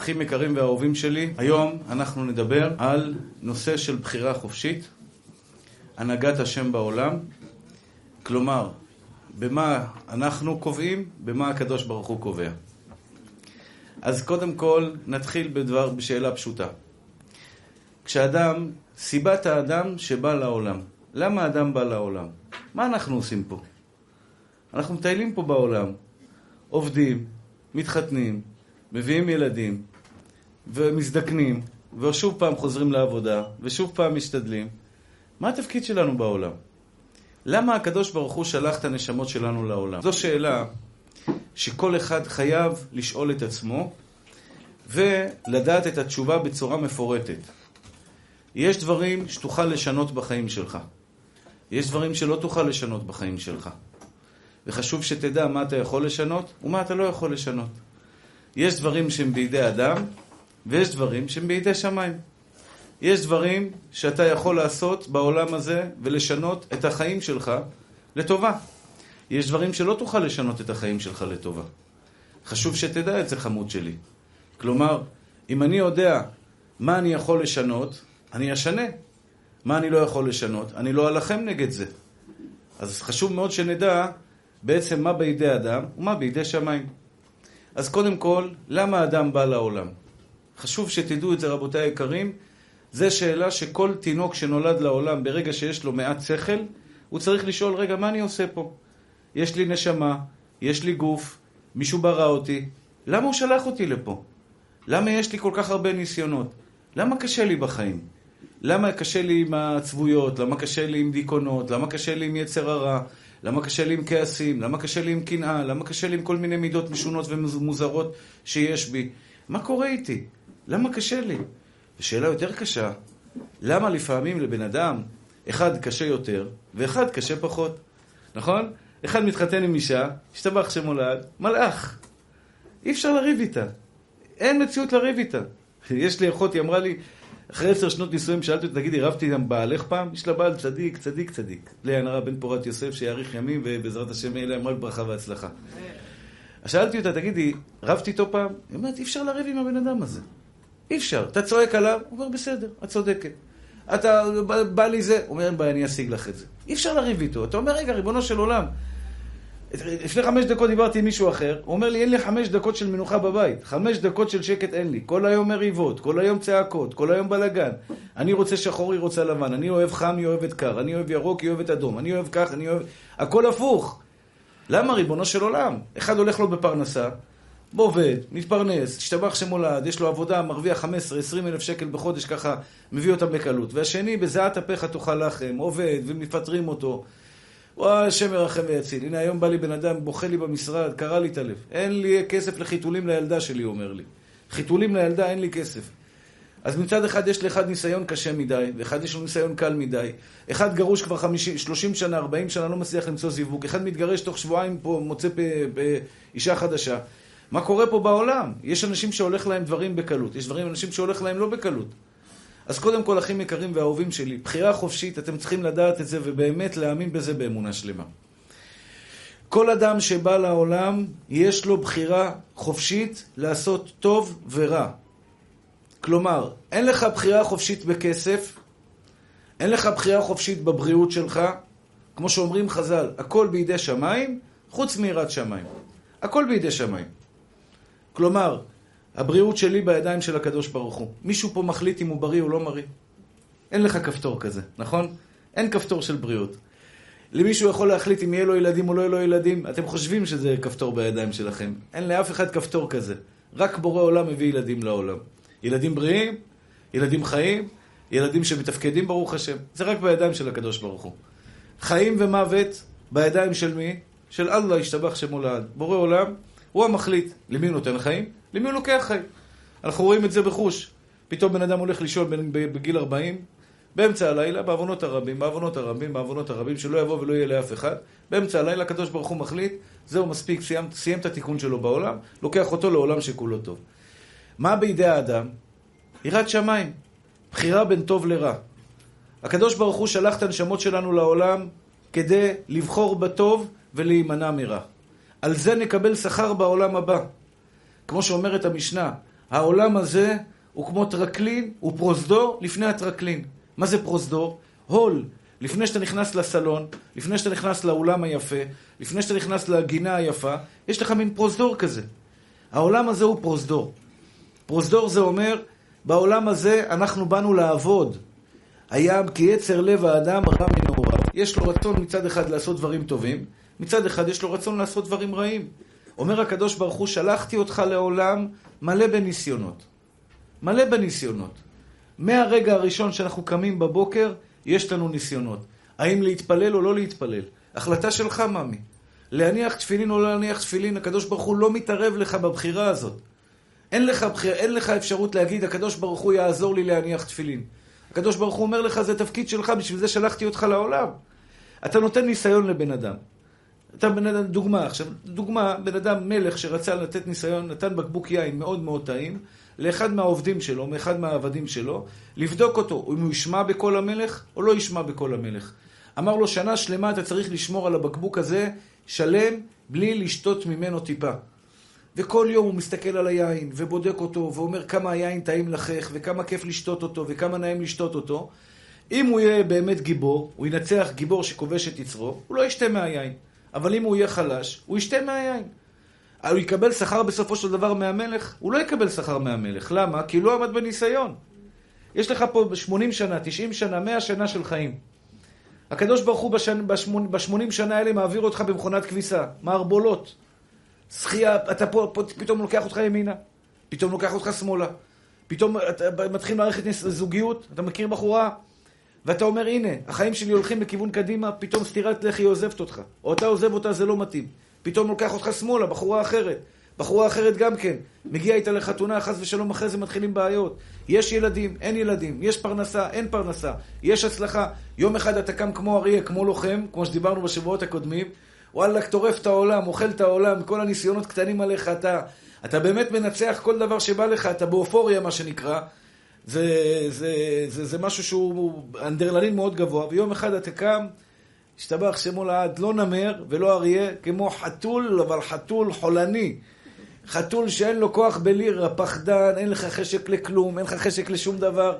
אחים יקרים ואהובים שלי, היום אנחנו נדבר על נושא של בחירה חופשית, הנהגת השם בעולם, כלומר, במה אנחנו קובעים, במה הקדוש ברוך הוא קובע. אז קודם כל, נתחיל בדבר, בשאלה פשוטה. כשאדם, סיבת האדם שבא לעולם. למה האדם בא לעולם? מה אנחנו עושים פה? אנחנו מטיילים פה בעולם, עובדים, מתחתנים, מביאים ילדים, ומזדקנים, ושוב פעם חוזרים לעבודה, ושוב פעם משתדלים. מה התפקיד שלנו בעולם? למה הקדוש ברוך הוא שלח את הנשמות שלנו לעולם? זו שאלה שכל אחד חייב לשאול את עצמו ולדעת את התשובה בצורה מפורטת. יש דברים שתוכל לשנות בחיים שלך. יש דברים שלא תוכל לשנות בחיים שלך. וחשוב שתדע מה אתה יכול לשנות ומה אתה לא יכול לשנות. יש דברים שהם בידי אדם, ויש דברים שהם בידי שמיים. יש דברים שאתה יכול לעשות בעולם הזה ולשנות את החיים שלך לטובה. יש דברים שלא תוכל לשנות את החיים שלך לטובה. חשוב שתדע את זה, חמוד שלי. כלומר, אם אני יודע מה אני יכול לשנות, אני אשנה. מה אני לא יכול לשנות? אני לא אלחם נגד זה. אז חשוב מאוד שנדע בעצם מה בידי אדם ומה בידי שמיים. אז קודם כל, למה האדם בא לעולם? חשוב שתדעו את זה, רבותיי היקרים. זו שאלה שכל תינוק שנולד לעולם, ברגע שיש לו מעט שכל, הוא צריך לשאול, רגע, מה אני עושה פה? יש לי נשמה, יש לי גוף, מישהו ברא אותי, למה הוא שלח אותי לפה? למה יש לי כל כך הרבה ניסיונות? למה קשה לי בחיים? למה קשה לי עם העצבויות? למה קשה לי עם דיכאונות? למה קשה לי עם יצר הרע? למה קשה לי עם כעסים? למה קשה לי עם קנאה? למה קשה לי עם כל מיני מידות משונות ומוזרות שיש בי? מה קורה איתי? למה קשה לי? ושאלה יותר קשה, למה לפעמים לבן אדם אחד קשה יותר ואחד קשה פחות? נכון? אחד מתחתן עם אישה, השתבח שמולד, מלאך. אי אפשר לריב איתה. אין מציאות לריב איתה. יש לי אחות, היא אמרה לי, אחרי עשר שנות נישואים, שאלתי אותה, תגידי, רבתי עם בעלך פעם? יש לה בעל צדיק, צדיק, צדיק. לאה הנערה בן פורת יוסף, שיאריך ימים, ובעזרת השם יהיה להם רק ברכה והצלחה. אז שאלתי אותה, תגידי, רבתי איתו פעם? היא אומרת, אי אפשר לריב עם הבן אדם הזה. אי אפשר. אתה צועק עליו, הוא אומר, בסדר, את צודקת. אתה, בא לי זה, הוא אומר, אין בעיה, אני אשיג לך את זה. אי אפשר לריב איתו. אתה אומר, רגע, ריבונו של עולם, לפני חמש דקות דיברתי עם מישהו אחר, הוא אומר לי, אין לי חמש דקות של מנוחה בבית. חמש דקות של שקט אין לי. כל היום מריבות, כל היום צעקות, כל היום בלאגן. אני רוצה שחור, היא רוצה לבן. אני אוהב חם, היא אוהבת קר. אני אוהב ירוק, היא אוהבת אדום. אני אוהב כך, אני אוהב... הכל הפוך. למה, ריבונו של עולם? אחד הולך לו בפרנסה, עובד, מתפרנס, השתבח שמולד, יש לו עבודה, מרוויח 15-20 אלף שקל בחודש, ככה מביא אותם בקלות. והשני, בזיעת אפיך תאכל לחם, עובד, ומפטרים אותו. וואי, השם ירחם ויציל. הנה, היום בא לי בן אדם, בוכה לי במשרד, קרע לי את הלב. אין לי כסף לחיתולים לילדה שלי, אומר לי. חיתולים לילדה, אין לי כסף. אז מצד אחד יש לאחד ניסיון קשה מדי, ואחד יש לו ניסיון קל מדי. אחד גרוש כבר 50, 30 שנה, 40 שנה, לא מצליח למצוא זיווג. אחד מתגרש תוך שבועיים פה, מוצא אישה חדשה. מה קורה פה בעולם? יש אנשים שהולך להם דברים בקלות, יש דברים, אנשים שהולך להם לא בקלות. אז קודם כל, אחים יקרים ואהובים שלי, בחירה חופשית, אתם צריכים לדעת את זה ובאמת להאמין בזה באמונה שלמה. כל אדם שבא לעולם, יש לו בחירה חופשית לעשות טוב ורע. כלומר, אין לך בחירה חופשית בכסף, אין לך בחירה חופשית בבריאות שלך, כמו שאומרים חז"ל, הכל בידי שמיים, חוץ מיראת שמיים. הכל בידי שמיים. כלומר, הבריאות שלי בידיים של הקדוש ברוך הוא. מישהו פה מחליט אם הוא בריא או לא בריא. אין לך כפתור כזה, נכון? אין כפתור של בריאות. למישהו יכול להחליט אם יהיה לו ילדים או לא יהיה לו ילדים, אתם חושבים שזה כפתור בידיים שלכם. אין לאף אחד כפתור כזה. רק בורא עולם מביא ילדים לעולם. ילדים בריאים, ילדים חיים, ילדים שמתפקדים ברוך השם. זה רק בידיים של הקדוש ברוך הוא. חיים ומוות בידיים של מי? של אללה השתבח שמו לעד. בורא עולם, הוא המחליט למי הוא נותן חיים, למי הוא לוקח חיים. אנחנו רואים את זה בחוש. פתאום בן אדם הולך לישון בגיל 40, באמצע הלילה, בעוונות הרבים, בעוונות הרבים, בעוונות הרבים, שלא יבוא ולא יהיה לאף אחד. באמצע הלילה הקדוש ברוך הוא מחליט, זהו מספיק, סיים, סיים את התיקון שלו בעולם, לוקח אותו לעולם שכולו טוב. מה בידי האדם? יראת שמיים, בחירה בין טוב לרע. הקדוש ברוך הוא שלח את הנשמות שלנו לעולם כדי לבחור בטוב ולהימנע מרע. על זה נקבל שכר בעולם הבא. כמו שאומרת המשנה, העולם הזה הוא כמו טרקלין, הוא פרוזדור לפני הטרקלין. מה זה פרוזדור? הול, לפני שאתה נכנס לסלון, לפני שאתה נכנס לאולם היפה, לפני שאתה נכנס לגינה היפה, יש לך מין פרוזדור כזה. העולם הזה הוא פרוזדור. פרוזדור זה אומר, בעולם הזה אנחנו באנו לעבוד. היה כי יצר לב האדם רע מנעוריו. יש לו רצון מצד אחד לעשות דברים טובים, מצד אחד יש לו רצון לעשות דברים רעים. אומר הקדוש ברוך הוא, שלחתי אותך לעולם מלא בניסיונות. מלא בניסיונות. מהרגע הראשון שאנחנו קמים בבוקר, יש לנו ניסיונות. האם להתפלל או לא להתפלל? החלטה שלך, ממי. להניח תפילין או לא להניח תפילין, הקדוש ברוך הוא לא מתערב לך בבחירה הזאת. אין לך, בחיר, אין לך אפשרות להגיד, הקדוש ברוך הוא יעזור לי להניח תפילין. הקדוש ברוך הוא אומר לך, זה תפקיד שלך, בשביל זה שלחתי אותך לעולם. אתה נותן ניסיון לבן אדם. אתה בן אדם, דוגמה עכשיו, דוגמה, בן אדם מלך שרצה לתת ניסיון, נתן בקבוק יין מאוד מאוד טעים לאחד מהעובדים שלו, מאחד מהעבדים שלו, לבדוק אותו, אם הוא ישמע בקול המלך או לא ישמע בקול המלך. אמר לו, שנה שלמה אתה צריך לשמור על הבקבוק הזה שלם, בלי לשתות ממנו טיפה. וכל יום הוא מסתכל על היין, ובודק אותו, ואומר כמה היין טעים לחך, וכמה כיף לשתות אותו, וכמה נעים לשתות אותו. אם הוא יהיה באמת גיבור, הוא ינצח גיבור שכובש את יצרו, הוא לא ישתה מהיין. אבל אם הוא יהיה חלש, הוא ישתה מהיין. הוא יקבל שכר בסופו של דבר מהמלך? הוא לא יקבל שכר מהמלך. למה? כי הוא לא עמד בניסיון. יש לך פה 80 שנה, 90 שנה, 100 שנה של חיים. הקדוש ברוך הוא ב-80 שנה האלה מעביר אותך במכונת כביסה, מערבולות. שחייה, אתה פה, פה פתאום לוקח אותך ימינה, פתאום לוקח אותך שמאלה, פתאום אתה מתחיל מערכת זוגיות, אתה מכיר בחורה, ואתה אומר, הנה, החיים שלי הולכים לכיוון קדימה, פתאום סטירת לחי עוזבת אותך. או אתה עוזב אותה, זה לא מתאים. פתאום לוקח אותך שמאלה, בחורה אחרת. בחורה אחרת גם כן. מגיע איתה לחתונה, חס ושלום, אחרי זה מתחילים בעיות. יש ילדים, אין ילדים. יש פרנסה, אין פרנסה. יש הצלחה. יום אחד אתה קם כמו אריה, כמו לוחם, כמו שדיברנו בשבועות הקודמים. וואלכ, טורף את העולם, אוכל את העולם, כל הניסיונות קטנים עליך, אתה, אתה באמת מנצח כל דבר שבא לך, אתה באופוריה, מה שנקרא. זה, זה, זה, זה משהו שהוא אנדרלנין מאוד גבוה, ויום אחד אתה קם, השתבח שמו לעד, לא נמר ולא אריה, כמו חתול, אבל חתול חולני. חתול שאין לו כוח בלירה, פחדן, אין לך חשק לכלום, אין לך חשק לשום דבר.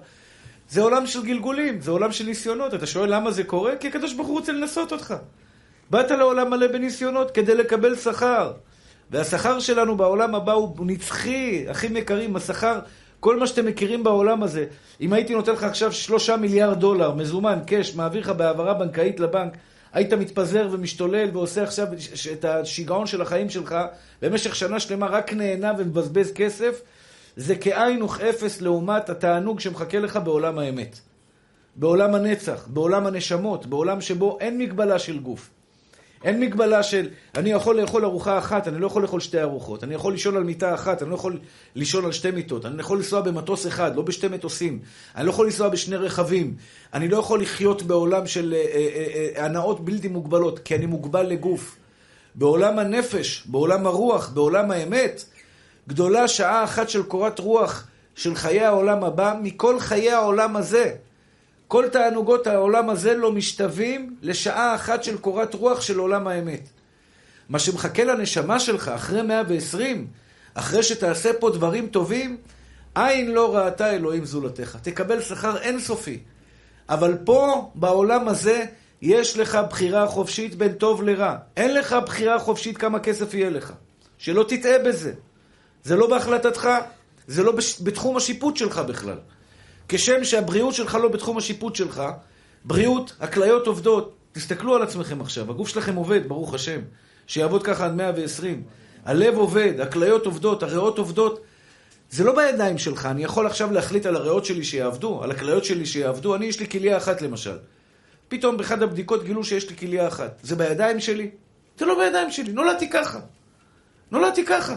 זה עולם של גלגולים, זה עולם של ניסיונות. אתה שואל למה זה קורה? כי הקדוש ברוך הוא רוצה לנסות אותך. באת לעולם מלא בניסיונות כדי לקבל שכר. והשכר שלנו בעולם הבא הוא נצחי, אחים יקרים, השכר כל מה שאתם מכירים בעולם הזה, אם הייתי נותן לך עכשיו שלושה מיליארד דולר, מזומן, קאש, מעביר לך בהעברה בנקאית לבנק, היית מתפזר ומשתולל ועושה עכשיו את השיגעון של החיים שלך, במשך שנה שלמה רק נהנה ומבזבז כסף, זה כאין וכאפס לעומת התענוג שמחכה לך בעולם האמת. בעולם הנצח, בעולם הנשמות, בעולם שבו אין מגבלה של גוף. אין מגבלה של, אני יכול לאכול ארוחה אחת, אני לא יכול לאכול שתי ארוחות. אני יכול לישון על מיטה אחת, אני לא יכול לישון על שתי מיטות. אני יכול לנסוע במטוס אחד, לא בשתי מטוסים. אני לא יכול לנסוע בשני רכבים. אני לא יכול לחיות בעולם של אה, אה, אה, הנאות בלתי מוגבלות, כי אני מוגבל לגוף. בעולם הנפש, בעולם הרוח, בעולם האמת, גדולה שעה אחת של קורת רוח של חיי העולם הבא מכל חיי העולם הזה. כל תענוגות העולם הזה לא משתווים לשעה אחת של קורת רוח של עולם האמת. מה שמחכה לנשמה שלך אחרי 120, אחרי שתעשה פה דברים טובים, עין לא ראתה אלוהים זולתך. תקבל שכר אינסופי. אבל פה, בעולם הזה, יש לך בחירה חופשית בין טוב לרע. אין לך בחירה חופשית כמה כסף יהיה לך. שלא תטעה בזה. זה לא בהחלטתך, זה לא בתחום השיפוט שלך בכלל. כשם שהבריאות שלך לא בתחום השיפוט שלך, בריאות, הכליות עובדות. תסתכלו על עצמכם עכשיו, הגוף שלכם עובד, ברוך השם. שיעבוד ככה עד 120. הלב עובד, הכליות עובדות, הריאות עובדות. זה לא בידיים שלך, אני יכול עכשיו להחליט על הריאות שלי שיעבדו, על הכליות שלי שיעבדו. אני, יש לי כליה אחת למשל. פתאום באחד הבדיקות גילו שיש לי כליה אחת. זה בידיים שלי? זה לא בידיים שלי, נולדתי ככה. נולדתי ככה.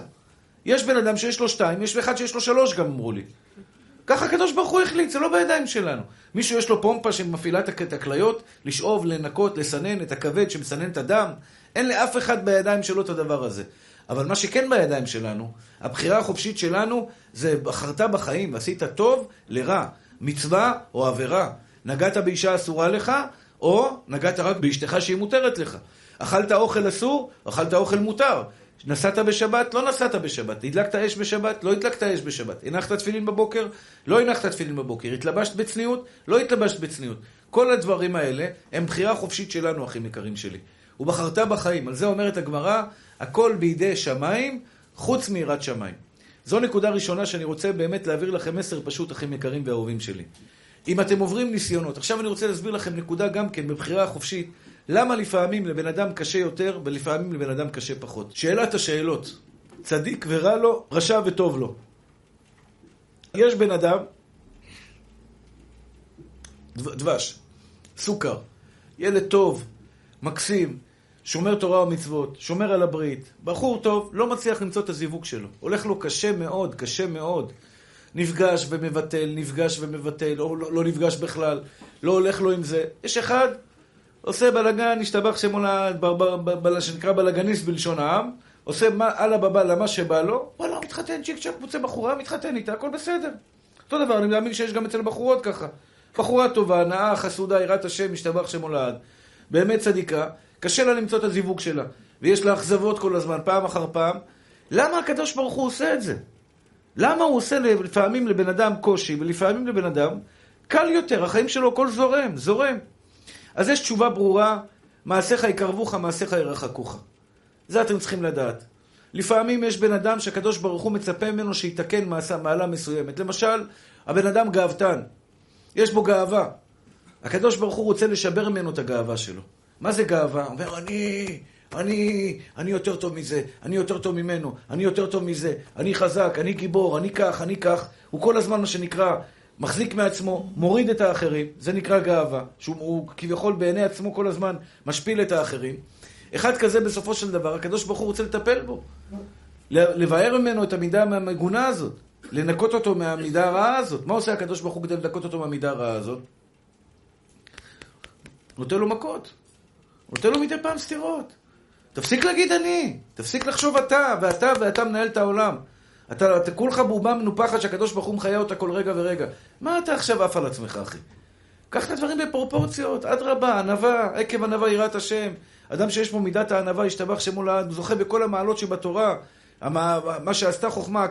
יש בן אדם שיש לו שתיים, יש אחד שיש לו שלוש גם אמרו לי. ככה הקדוש ברוך הוא החליט, זה לא בידיים שלנו. מישהו יש לו פומפה שמפעילה את הכליות, לשאוב, לנקות, לסנן את הכבד שמסנן את הדם. אין לאף אחד בידיים שלו את הדבר הזה. אבל מה שכן בידיים שלנו, הבחירה החופשית שלנו, זה בחרת בחיים, ועשית טוב לרע, מצווה או עבירה. נגעת באישה אסורה לך, או נגעת רק באשתך שהיא מותרת לך. אכלת אוכל אסור, אכלת אוכל מותר. נסעת בשבת? לא נסעת בשבת. הדלקת אש בשבת? לא הדלקת אש בשבת. הנחת תפילין בבוקר? לא הנחת תפילין בבוקר. התלבשת בצניעות? לא התלבשת בצניעות. כל הדברים האלה הם בחירה חופשית שלנו, אחים יקרים שלי. ובחרת בחיים. על זה אומרת הגמרא, הכל בידי שמיים, חוץ מיראת שמיים. זו נקודה ראשונה שאני רוצה באמת להעביר לכם מסר פשוט, אחים יקרים ואהובים שלי. אם אתם עוברים ניסיונות, עכשיו אני רוצה להסביר לכם נקודה גם כן בבחירה החופשית, למה לפעמים לבן אדם קשה יותר ולפעמים לבן אדם קשה פחות. שאלת השאלות, צדיק ורע לו, רשע וטוב לו. יש בן אדם, דבש, סוכר, ילד טוב, מקסים, שומר תורה ומצוות, שומר על הברית, בחור טוב, לא מצליח למצוא את הזיווג שלו. הולך לו קשה מאוד, קשה מאוד. נפגש ומבטל, נפגש ומבטל, או לא, לא נפגש בכלל, לא הולך לו עם זה. יש אחד, עושה בלאגן, השתבח שמו, שנקרא בלאגניסט בלשון העם, עושה אללה בבא למה שבא לו, וואלה, מתחתן, צ'יק צ'אק, מוצא בחורה, מתחתן איתה, הכל בסדר. אותו דבר, אני מאמין שיש גם אצל בחורות ככה. בחורה טובה, נאה, חסודה, יראת השם, השתבח שמו לעד. באמת צדיקה, קשה לה למצוא את הזיווג שלה, ויש לה אכזבות כל הזמן, פעם אחר פעם. למה הקדוש ברוך הוא עושה את זה? למה הוא עושה לפעמים לבן אדם קושי, ולפעמים לבן אדם קל יותר, החיים שלו הכל זורם, זורם. אז יש תשובה ברורה, מעשיך יקרבוך, מעשיך ירחקוך. זה אתם צריכים לדעת. לפעמים יש בן אדם שהקדוש ברוך הוא מצפה ממנו שיתקן מעשה, מעלה מסוימת. למשל, הבן אדם גאוותן. יש בו גאווה. הקדוש ברוך הוא רוצה לשבר ממנו את הגאווה שלו. מה זה גאווה? הוא אומר, אני, אני, אני יותר טוב מזה, אני יותר טוב ממנו, אני יותר טוב מזה, אני חזק, אני גיבור, אני כך, אני כך. הוא כל הזמן, מה שנקרא, מחזיק מעצמו, מוריד את האחרים, זה נקרא גאווה, שהוא כביכול בעיני עצמו כל הזמן משפיל את האחרים. אחד כזה בסופו של דבר, הקדוש ברוך הוא רוצה לטפל בו. לבאר ממנו את המידה המגונה הזאת, לנקות אותו מהמידה הרעה הזאת. מה עושה הקדוש ברוך הוא כדי לנקות אותו מהמידה הרעה הזאת? נותן לו מכות. נותן לו מדי פעם סטירות. תפסיק להגיד אני, תפסיק לחשוב אתה, ואתה, ואתה מנהל את העולם. אתה, אתה כולך בובה מנופחת שהקדוש ברוך הוא מחיה אותה כל רגע ורגע. מה אתה עכשיו עף על עצמך, אחי? קח את הדברים בפרופורציות, אדרבה, ענווה, עקב ענווה יראת השם. אדם שיש בו מידת הענווה, ישתבח שמו לעד, זוכה בכל המעלות שבתורה. מה שעשתה חוכמה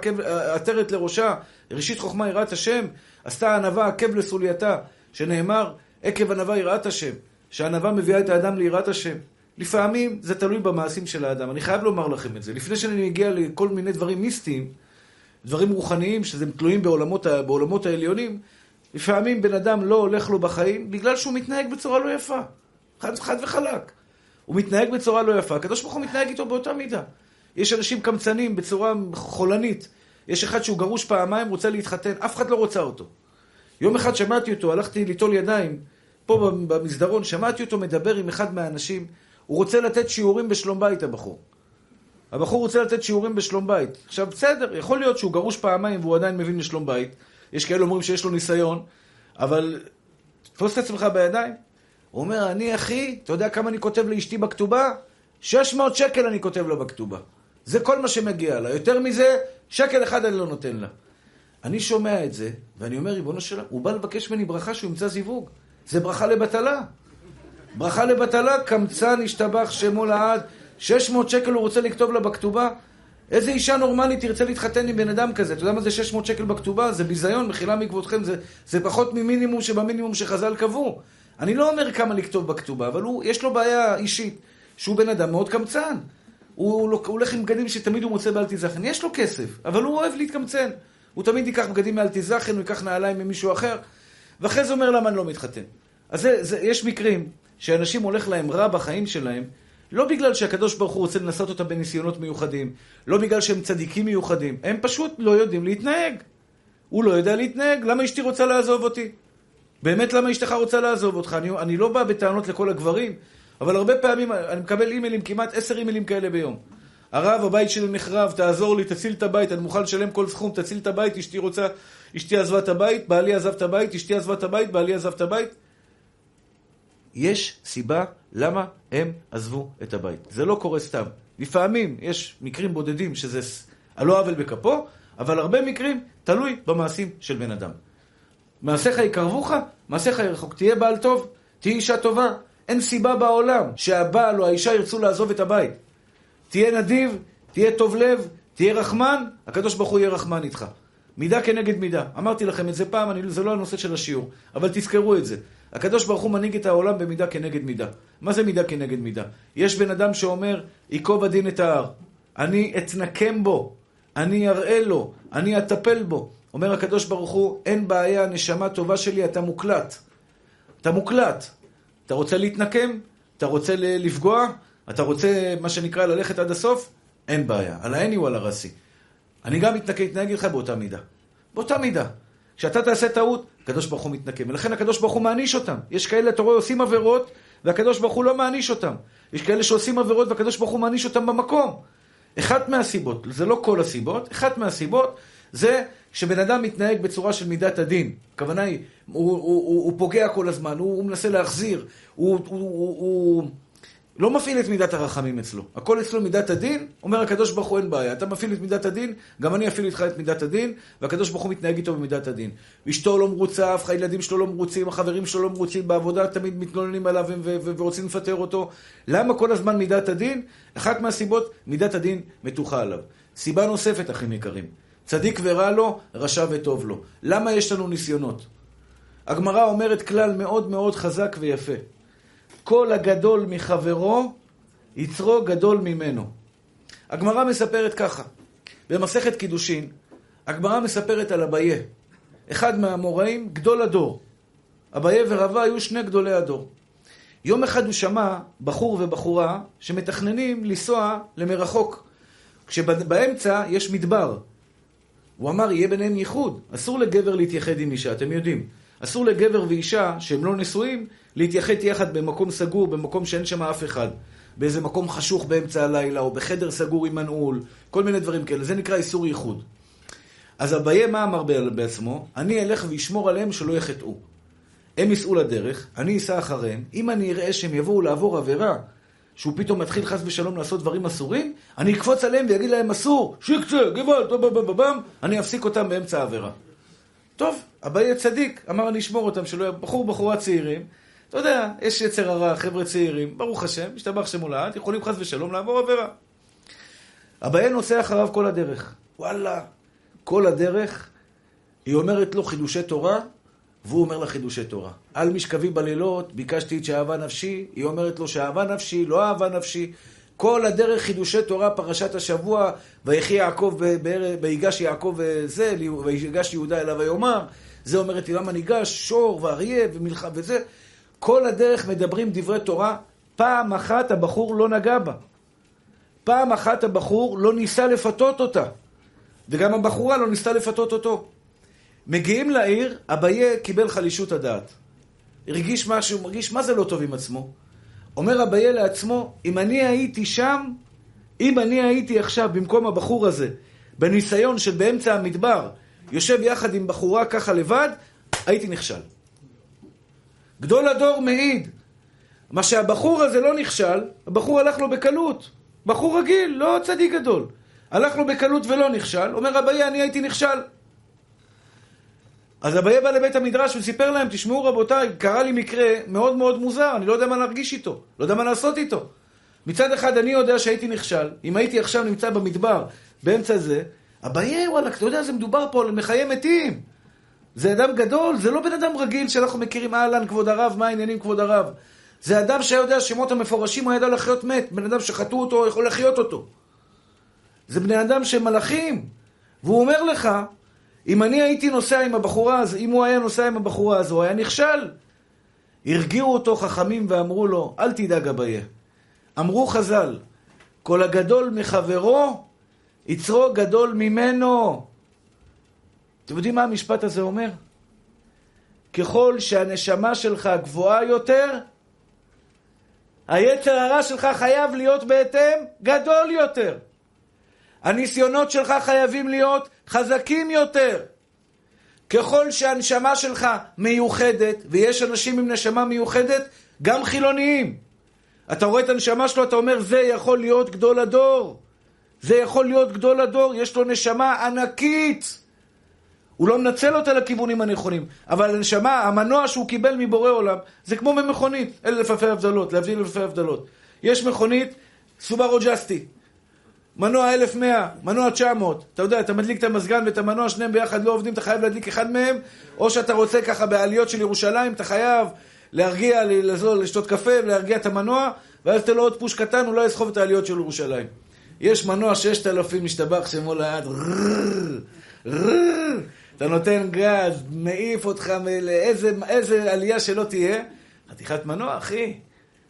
עטרת לראשה, ראשית חוכמה יראת השם, עשתה ענווה עקב לסולייתה, שנאמר, עקב ענווה יראת השם, שהענווה מביאה את האדם ליראת השם. לפעמים זה תלוי במעשים של האדם. אני חייב לומר לכם את זה. לפני שאני מגיע לכל מיני דברים מיסטיים, דברים רוחניים, שזה תלויים בעולמות, בעולמות העליונים, לפעמים בן אדם לא הולך לו בחיים בגלל שהוא מתנהג בצורה לא יפה. חד, חד וחלק. הוא מתנהג בצורה לא יפה, הקדוש ברוך הוא מתנהג איתו באותה מידה. יש אנשים קמצנים בצורה חולנית. יש אחד שהוא גרוש פעמיים, רוצה להתחתן, אף אחד לא רוצה אותו. יום אחד שמעתי אותו, הלכתי ליטול ידיים, פה במסדרון, שמעתי אותו מדבר עם אחד מהאנשים, הוא רוצה לתת שיעורים בשלום בית, הבחור. הבחור רוצה לתת שיעורים בשלום בית. עכשיו, בסדר, יכול להיות שהוא גרוש פעמיים והוא עדיין מבין בשלום בית. יש כאלה אומרים שיש לו ניסיון, אבל תפוס את עצמך בידיים. הוא אומר, אני אחי, אתה יודע כמה אני כותב לאשתי בכתובה? 600 שקל אני כותב לה בכתובה. זה כל מה שמגיע לה. יותר מזה, שקל אחד אני לא נותן לה. אני שומע את זה, ואני אומר, ריבונו שלה, הוא בא לבקש ממני ברכה שהוא ימצא זיווג. זה ברכה לבטלה. ברכה לבטלה, קמצן השתבח שמו לעד. 600 שקל הוא רוצה לכתוב לה בכתובה? איזה אישה נורמלית תרצה להתחתן עם בן אדם כזה? אתה יודע מה זה 600 שקל בכתובה? זה ביזיון, מחילה מכבודכם, זה, זה פחות ממינימום שבמינימום שחז"ל קבעו. אני לא אומר כמה לכתוב בכתובה, אבל הוא, יש לו בעיה אישית, שהוא בן אדם מאוד קמצן. הוא, הוא הולך עם בגדים שתמיד הוא מוצא באלטיזכן. יש לו כסף, אבל הוא אוהב להתקמצן. הוא תמיד ייקח בגדים מאלטיזכן, הוא ייקח נעליים ממישהו אחר, ואחרי זה אומר למה אני לא מתחתן. אז זה, זה, יש מקרים שאנשים הולך להם רע בחיים שלהם, לא בגלל שהקדוש ברוך הוא רוצה לנסות אותם בניסיונות מיוחדים, לא בגלל שהם צדיקים מיוחדים, הם פשוט לא יודעים להתנהג. הוא לא יודע להתנהג, למה אשתי רוצה לעזוב אותי? באמת למה אשתך רוצה לעזוב אותך? אני, אני לא בא בטענות לכל הגברים, אבל הרבה פעמים אני מקבל אימיילים, כמעט עשר אימיילים כאלה ביום. הרב, הבית שלי נחרב, תעזור לי, תציל את הבית, אני מוכן לשלם כל סכום, תציל את הבית, אשתי רוצה, אשתי עזבה את הבית, בעלי עזב את הבית, אשתי עזבה את הבית, בעלי עזב את הבית. יש סיבה למה הם עזבו את הבית. זה לא קורה סתם. לפעמים יש מקרים בודדים שזה על לא עוול בכפו, אבל הרבה מקרים תלוי במעשים של בן אדם. מעשיך יקרבוך, מעשיך ירחוק. תהיה בעל טוב, תהיה אישה טובה. אין סיבה בעולם שהבעל או האישה ירצו לעזוב את הבית. תהיה נדיב, תהיה טוב לב, תהיה רחמן, הקדוש ברוך הוא יהיה רחמן איתך. מידה כנגד מידה. אמרתי לכם את זה פעם, אני, זה לא הנושא של השיעור, אבל תזכרו את זה. הקדוש ברוך הוא מנהיג את העולם במידה כנגד מידה. מה זה מידה כנגד מידה? יש בן אדם שאומר, ייקוב הדין את ההר. אני אתנקם בו, אני אראה לו, אני אטפל בו. אומר הקדוש ברוך הוא, אין בעיה, נשמה טובה שלי, אתה מוקלט. אתה מוקלט. אתה רוצה להתנקם? אתה רוצה לפגוע? אתה רוצה, מה שנקרא, ללכת עד הסוף? אין בעיה. על העני או על הרסי. אני גם מתנהג איתך באותה מידה. באותה מידה. כשאתה תעשה טעות, הקדוש ברוך הוא מתנקם. ולכן הקדוש ברוך הוא מעניש אותם. יש כאלה, אתה רואה, עושים עבירות, והקדוש ברוך הוא לא מעניש אותם. יש כאלה שעושים עבירות, והקדוש ברוך הוא מעניש אותם במקום. אחת מהסיבות, זה לא כל הסיבות, אחת מהסיבות זה שבן אדם מתנהג בצורה של מידת הדין. הכוונה היא, הוא, הוא, הוא, הוא פוגע כל הזמן, הוא, הוא מנסה להחזיר, הוא, הוא, הוא, הוא לא מפעיל את מידת הרחמים אצלו. הכל אצלו מידת הדין, אומר הקדוש ברוך הוא אין בעיה. אתה מפעיל את מידת הדין, גם אני אפעיל איתך את מידת הדין, והקדוש ברוך הוא מתנהג איתו במידת הדין. אשתו לא מרוצה, אף הילדים שלו לא מרוצים, החברים שלו לא מרוצים, בעבודה תמיד מתלוננים עליו ורוצים לפטר אותו. למה כל הזמן מידת הדין? אחת מהסיבות, מידת הדין מתוחה עליו. סיבה נוספת, אחים יקרים. צדיק ורע לו, רשע וטוב לו. למה יש לנו ניסיונות? הגמרא אומרת כלל מאוד מאוד חזק ויפה. כל הגדול מחברו, יצרו גדול ממנו. הגמרא מספרת ככה, במסכת קידושין, הגמרא מספרת על אביה, אחד מהאמוראים, גדול הדור. אביה ורבה היו שני גדולי הדור. יום אחד הוא שמע בחור ובחורה שמתכננים לנסוע למרחוק, כשבאמצע יש מדבר. הוא אמר, יהיה ביניהם ייחוד. אסור לגבר להתייחד עם אישה, אתם יודעים. אסור לגבר ואישה שהם לא נשואים להתייחד יחד במקום סגור, במקום שאין שם אף אחד. באיזה מקום חשוך באמצע הלילה, או בחדר סגור עם מנעול, כל מיני דברים כאלה. זה נקרא איסור ייחוד. אז אביה מה אמר בעצמו? אני אלך ואשמור עליהם שלא יחטאו. הם ייסעו לדרך, אני אסע אחריהם. אם אני אראה שהם יבואו לעבור עבירה, שהוא פתאום מתחיל חס ושלום לעשות דברים אסורים, אני אקפוץ עליהם ואגיד להם אסור, שיקצה, טוב, אני אפסיק אותם באמצע העבירה. טוב, אביי צדיק, אמר אני אשמור אותם, שלא יהיה בחור, בחורה צעירים. אתה יודע, יש יצר הרע, חבר'ה צעירים, ברוך השם, משתבח שמולד, יכולים חס ושלום לעבור עבירה. אביי נוסע אחריו כל הדרך. וואלה, כל הדרך, היא אומרת לו חידושי תורה, והוא אומר לה חידושי תורה. על משכבי בלילות, ביקשתי את שאהבה נפשי, היא אומרת לו שאהבה נפשי, לא אהבה נפשי. כל הדרך חידושי תורה, פרשת השבוע, ויחי יעקב, ויגש יעקב וזה, ויגש יהודה אליו ויאמר, זה אומרת לי, למה ניגש שור ואריה ומלחם וזה. כל הדרך מדברים דברי תורה, פעם אחת הבחור לא נגע בה. פעם אחת הבחור לא ניסה לפתות אותה. וגם הבחורה לא ניסתה לפתות אותו. מגיעים לעיר, אביה קיבל חלישות הדעת. הרגיש משהו, מרגיש מה זה לא טוב עם עצמו. אומר אביה לעצמו, אם אני הייתי שם, אם אני הייתי עכשיו במקום הבחור הזה, בניסיון של באמצע המדבר, יושב יחד עם בחורה ככה לבד, הייתי נכשל. גדול הדור מעיד. מה שהבחור הזה לא נכשל, הבחור הלך לו בקלות. בחור רגיל, לא צדיק גדול. הלך לו בקלות ולא נכשל, אומר אביה, אני הייתי נכשל. אז אביה בא לבית המדרש וסיפר להם, תשמעו רבותיי, קרה לי מקרה מאוד מאוד מוזר, אני לא יודע מה להרגיש איתו, לא יודע מה לעשות איתו. מצד אחד אני יודע שהייתי נכשל, אם הייתי עכשיו נמצא במדבר, באמצע זה, אביה, וואלה, אתה יודע, זה מדובר פה על מחיי מתים. זה אדם גדול, זה לא בן אדם רגיל שאנחנו מכירים, אהלן, כבוד הרב, מה העניינים, כבוד הרב? זה אדם שיודע שמות המפורשים, הוא ידע לחיות מת, בן אדם שחטאו אותו, יכול לחיות אותו. זה בני אדם שהם מלאכים. והוא אומר לך, אם אני הייתי נוסע עם הבחורה הזו, אם הוא היה נוסע עם הבחורה הזו, הוא היה נכשל. הרגיעו אותו חכמים ואמרו לו, אל תדאג אביה. אמרו חז"ל, כל הגדול מחברו, יצרו גדול ממנו. אתם יודעים מה המשפט הזה אומר? ככל שהנשמה שלך גבוהה יותר, היצר הרע שלך חייב להיות בהתאם גדול יותר. הניסיונות שלך חייבים להיות חזקים יותר. ככל שהנשמה שלך מיוחדת, ויש אנשים עם נשמה מיוחדת, גם חילוניים. אתה רואה את הנשמה שלו, אתה אומר, זה יכול להיות גדול הדור. זה יכול להיות גדול הדור, יש לו נשמה ענקית. הוא לא מנצל אותה לכיוונים הנכונים, אבל הנשמה, המנוע שהוא קיבל מבורא עולם, זה כמו במכונית, אלה לפפי הבדלות, להבדיל לפפי הבדלות. יש מכונית, סובארו ג'סטי. מנוע 1100, מנוע 900. אתה יודע, אתה מדליק את המזגן ואת המנוע, שניהם ביחד לא עובדים, אתה חייב להדליק אחד מהם, או שאתה רוצה ככה בעליות של ירושלים, אתה חייב להרגיע, לעזור, לשתות קפה ולהרגיע את המנוע, ואז תן לו עוד פוש קטן, הוא לא יסחוב את העליות של ירושלים. יש מנוע 6,000 משתבח שמו לאט, אתה נותן גז, מעיף אותך לאיזה עלייה שלא תהיה, חתיכת מנוע, אחי.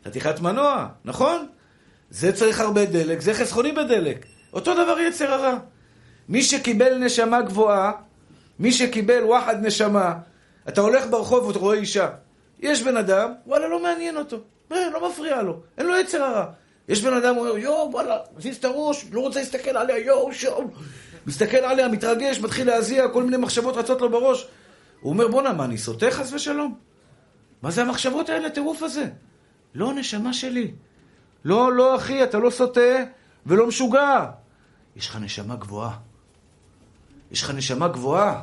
חתיכת מנוע, נכון? זה צריך הרבה דלק, זה חסכוני בדלק. אותו דבר יצר הרע. מי שקיבל נשמה גבוהה, מי שקיבל וואחד נשמה, אתה הולך ברחוב ואתה רואה אישה. יש בן אדם, וואלה, לא מעניין אותו. אה, לא מפריע לו, אין לו יצר הרע. יש בן אדם, הוא אומר, יואו, וואלה, מזיז את הראש, לא רוצה להסתכל עליה, יואו, שואו. מסתכל עליה, מתרגש, מתחיל להזיע, כל מיני מחשבות רצות לו בראש. הוא אומר, בואנה, מה, אני סוטה חס ושלום? מה זה המחשבות האלה, הטירוף הזה? לא, נשמה שלי. לא, לא, אחי, אתה לא סוטה ולא משוגע. יש לך נשמה גבוהה. יש לך נשמה גבוהה.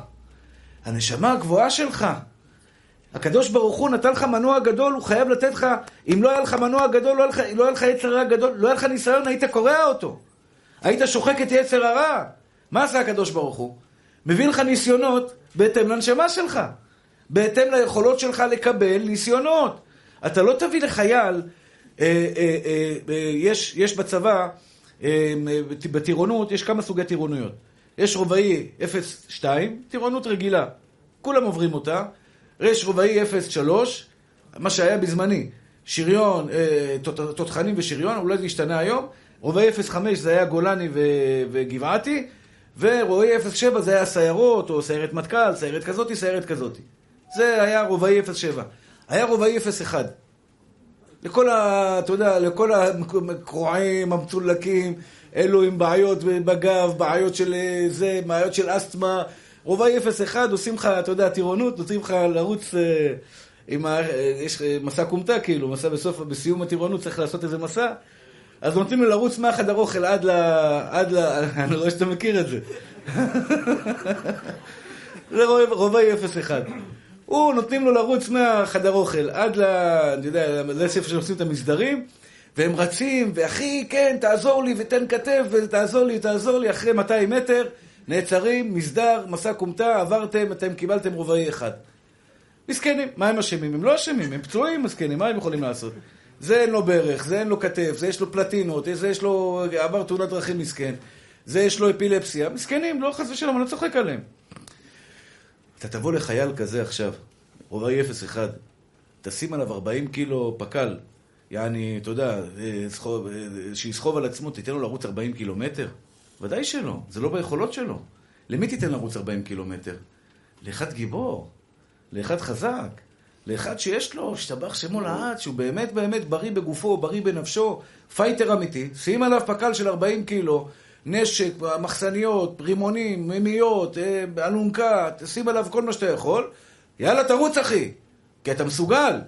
הנשמה הגבוהה שלך. הקדוש ברוך הוא נתן לך מנוע גדול, הוא חייב לתת לך, אם לא היה לך מנוע גדול, לא היה לא היה לך יצר הרע גדול, לא היה לך ניסיון, היית קורע אותו. היית שוחק את יצר הרע. מה עשה הקדוש ברוך הוא? מביא לך ניסיונות בהתאם לנשמה שלך. בהתאם ליכולות שלך לקבל ניסיונות. אתה לא תביא לחייל, אה, אה, אה, יש, יש בצבא, בטירונות, יש כמה סוגי טירונויות. יש רובעי 0.2, טירונות רגילה. כולם עוברים אותה. יש רובעי 0.3, מה שהיה בזמני. שריון, תותחנים ושריון, אולי זה השתנה היום. רובעי 0.5 זה היה גולני וגבעתי, ורובעי 0.7 זה היה סיירות, או סיירת מטכ"ל, סיירת כזאתי, סיירת כזאתי. זה היה רובעי 0.7. היה רובעי 0.1. לכל ה... אתה יודע, לכל הקרועים, המצולקים, אלו עם בעיות בגב, בעיות של זה, בעיות של אסתמה. רובעי 0.1 עושים לך, אתה יודע, טירונות, נותנים לך לרוץ אה, עם ה... יש מסע כומתה, כאילו, מסע בסוף, בסיום הטירונות צריך לעשות איזה מסע. אז נותנים לו לרוץ מהחדר אוכל עד ל... עד ל... אני רואה שאתה מכיר את זה. זה רובעי 0.1. הוא, נותנים לו לרוץ מהחדר אוכל עד ל... אני יודע, לסף שעושים את המסדרים, והם רצים, ואחי, כן, תעזור לי ותן כתף, ותעזור לי, תעזור לי, אחרי 200 מטר, נעצרים, מסדר, מסע כומתה, עברתם, אתם קיבלתם רובעי אחד. מסכנים, מה הם אשמים? הם לא אשמים, הם פצועים מסכנים, מה הם יכולים לעשות? זה אין לו ברך, זה אין לו כתף, זה יש לו פלטינות, זה יש לו, עבר תאונת דרכים מסכן, זה יש לו אפילפסיה, מסכנים, לא חס ושלום, אני לא צוחק עליהם. אתה תבוא לחייל כזה עכשיו, רובעי 0-1, תשים עליו 40 קילו פק"ל, יעני, אתה יודע, אה, אה, שיסחוב על עצמו, תיתן לו לרוץ 40 קילומטר? ודאי שלא, זה לא ביכולות שלו. למי תיתן לרוץ 40 קילומטר? לאחד גיבור, לאחד חזק, לאחד שיש לו, השתבח שמו לעד, שהוא באמת באמת בריא בגופו, בריא בנפשו, fighter אמיתי, שים עליו פק"ל של 40 קילו, נשק, מחסניות, רימונים, מימיות, אה, אלונקה, תשים עליו כל מה שאתה יכול, יאללה, תרוץ, אחי, כי אתה מסוגל.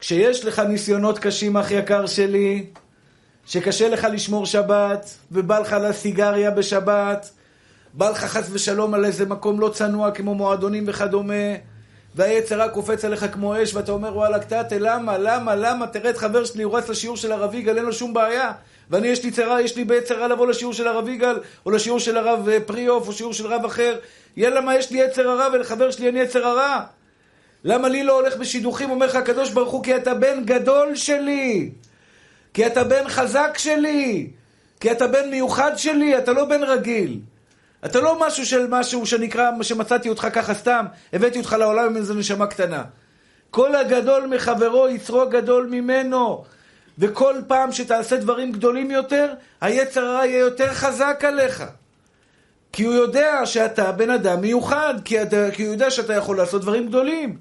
כשיש לך ניסיונות קשים, אח יקר שלי, שקשה לך לשמור שבת, ובא לך לסיגריה בשבת, בא לך חס ושלום על איזה מקום לא צנוע כמו מועדונים וכדומה, והיצר רק קופץ עליך כמו אש, ואתה אומר, וואלה, קטטה, למה, למה, למה? תראה את חבר שלי, הוא רץ לשיעור של הרב יגאל, אין לו שום בעיה. ואני, יש לי צרה, יש לי בעת צרה לבוא לשיעור של הרב יגאל, או לשיעור של הרב אה, פריאוף, או שיעור של רב אחר. יאללה, מה יש לי יצר הרע, ולחבר שלי אין יצר הרע? למה לי לא הולך בשידוכים? אומר לך הקדוש ברוך הוא, כי אתה בן גדול שלי. כי אתה בן חזק שלי. כי אתה בן מיוחד שלי, אתה לא בן רגיל. אתה לא משהו של משהו שנקרא, שמצאתי אותך ככה סתם, הבאתי אותך לעולם עם איזו נשמה קטנה. כל הגדול מחברו יצרו גדול ממנו. וכל פעם שתעשה דברים גדולים יותר, היצר הרע יהיה יותר חזק עליך. כי הוא יודע שאתה בן אדם מיוחד, כי, אתה, כי הוא יודע שאתה יכול לעשות דברים גדולים.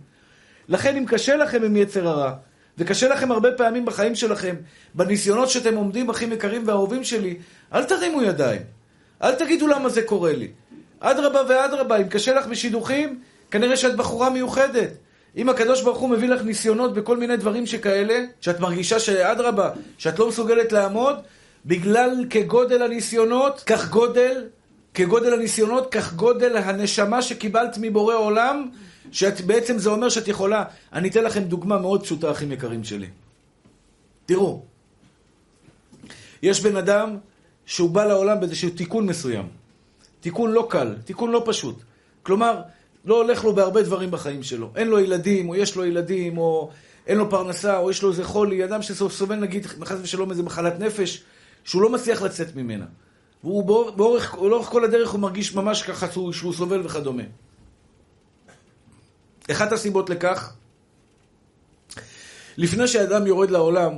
לכן אם קשה לכם עם יצר הרע, וקשה לכם הרבה פעמים בחיים שלכם, בניסיונות שאתם עומדים, אחים יקרים ואהובים שלי, אל תרימו ידיים. אל תגידו למה זה קורה לי. אדרבה ואדרבה, אם קשה לך בשידוכים, כנראה שאת בחורה מיוחדת. אם הקדוש ברוך הוא מביא לך ניסיונות בכל מיני דברים שכאלה, שאת מרגישה שאדרבה, שאת לא מסוגלת לעמוד, בגלל כגודל הניסיונות, כך גודל, כגודל הניסיונות, כך גודל הנשמה שקיבלת מבורא עולם, שבעצם זה אומר שאת יכולה. אני אתן לכם דוגמה מאוד פשוטה, אחים יקרים שלי. תראו, יש בן אדם שהוא בא לעולם באיזשהו תיקון מסוים. תיקון לא קל, תיקון לא פשוט. כלומר, לא הולך לו בהרבה דברים בחיים שלו. אין לו ילדים, או יש לו ילדים, או אין לו פרנסה, או יש לו איזה חולי, אדם שסובל נגיד, חס ושלום, איזה מחלת נפש, שהוא לא מצליח לצאת ממנה. והוא באורך, לאורך כל הדרך הוא מרגיש ממש ככה שהוא סובל וכדומה. אחת הסיבות לכך, לפני שאדם יורד לעולם,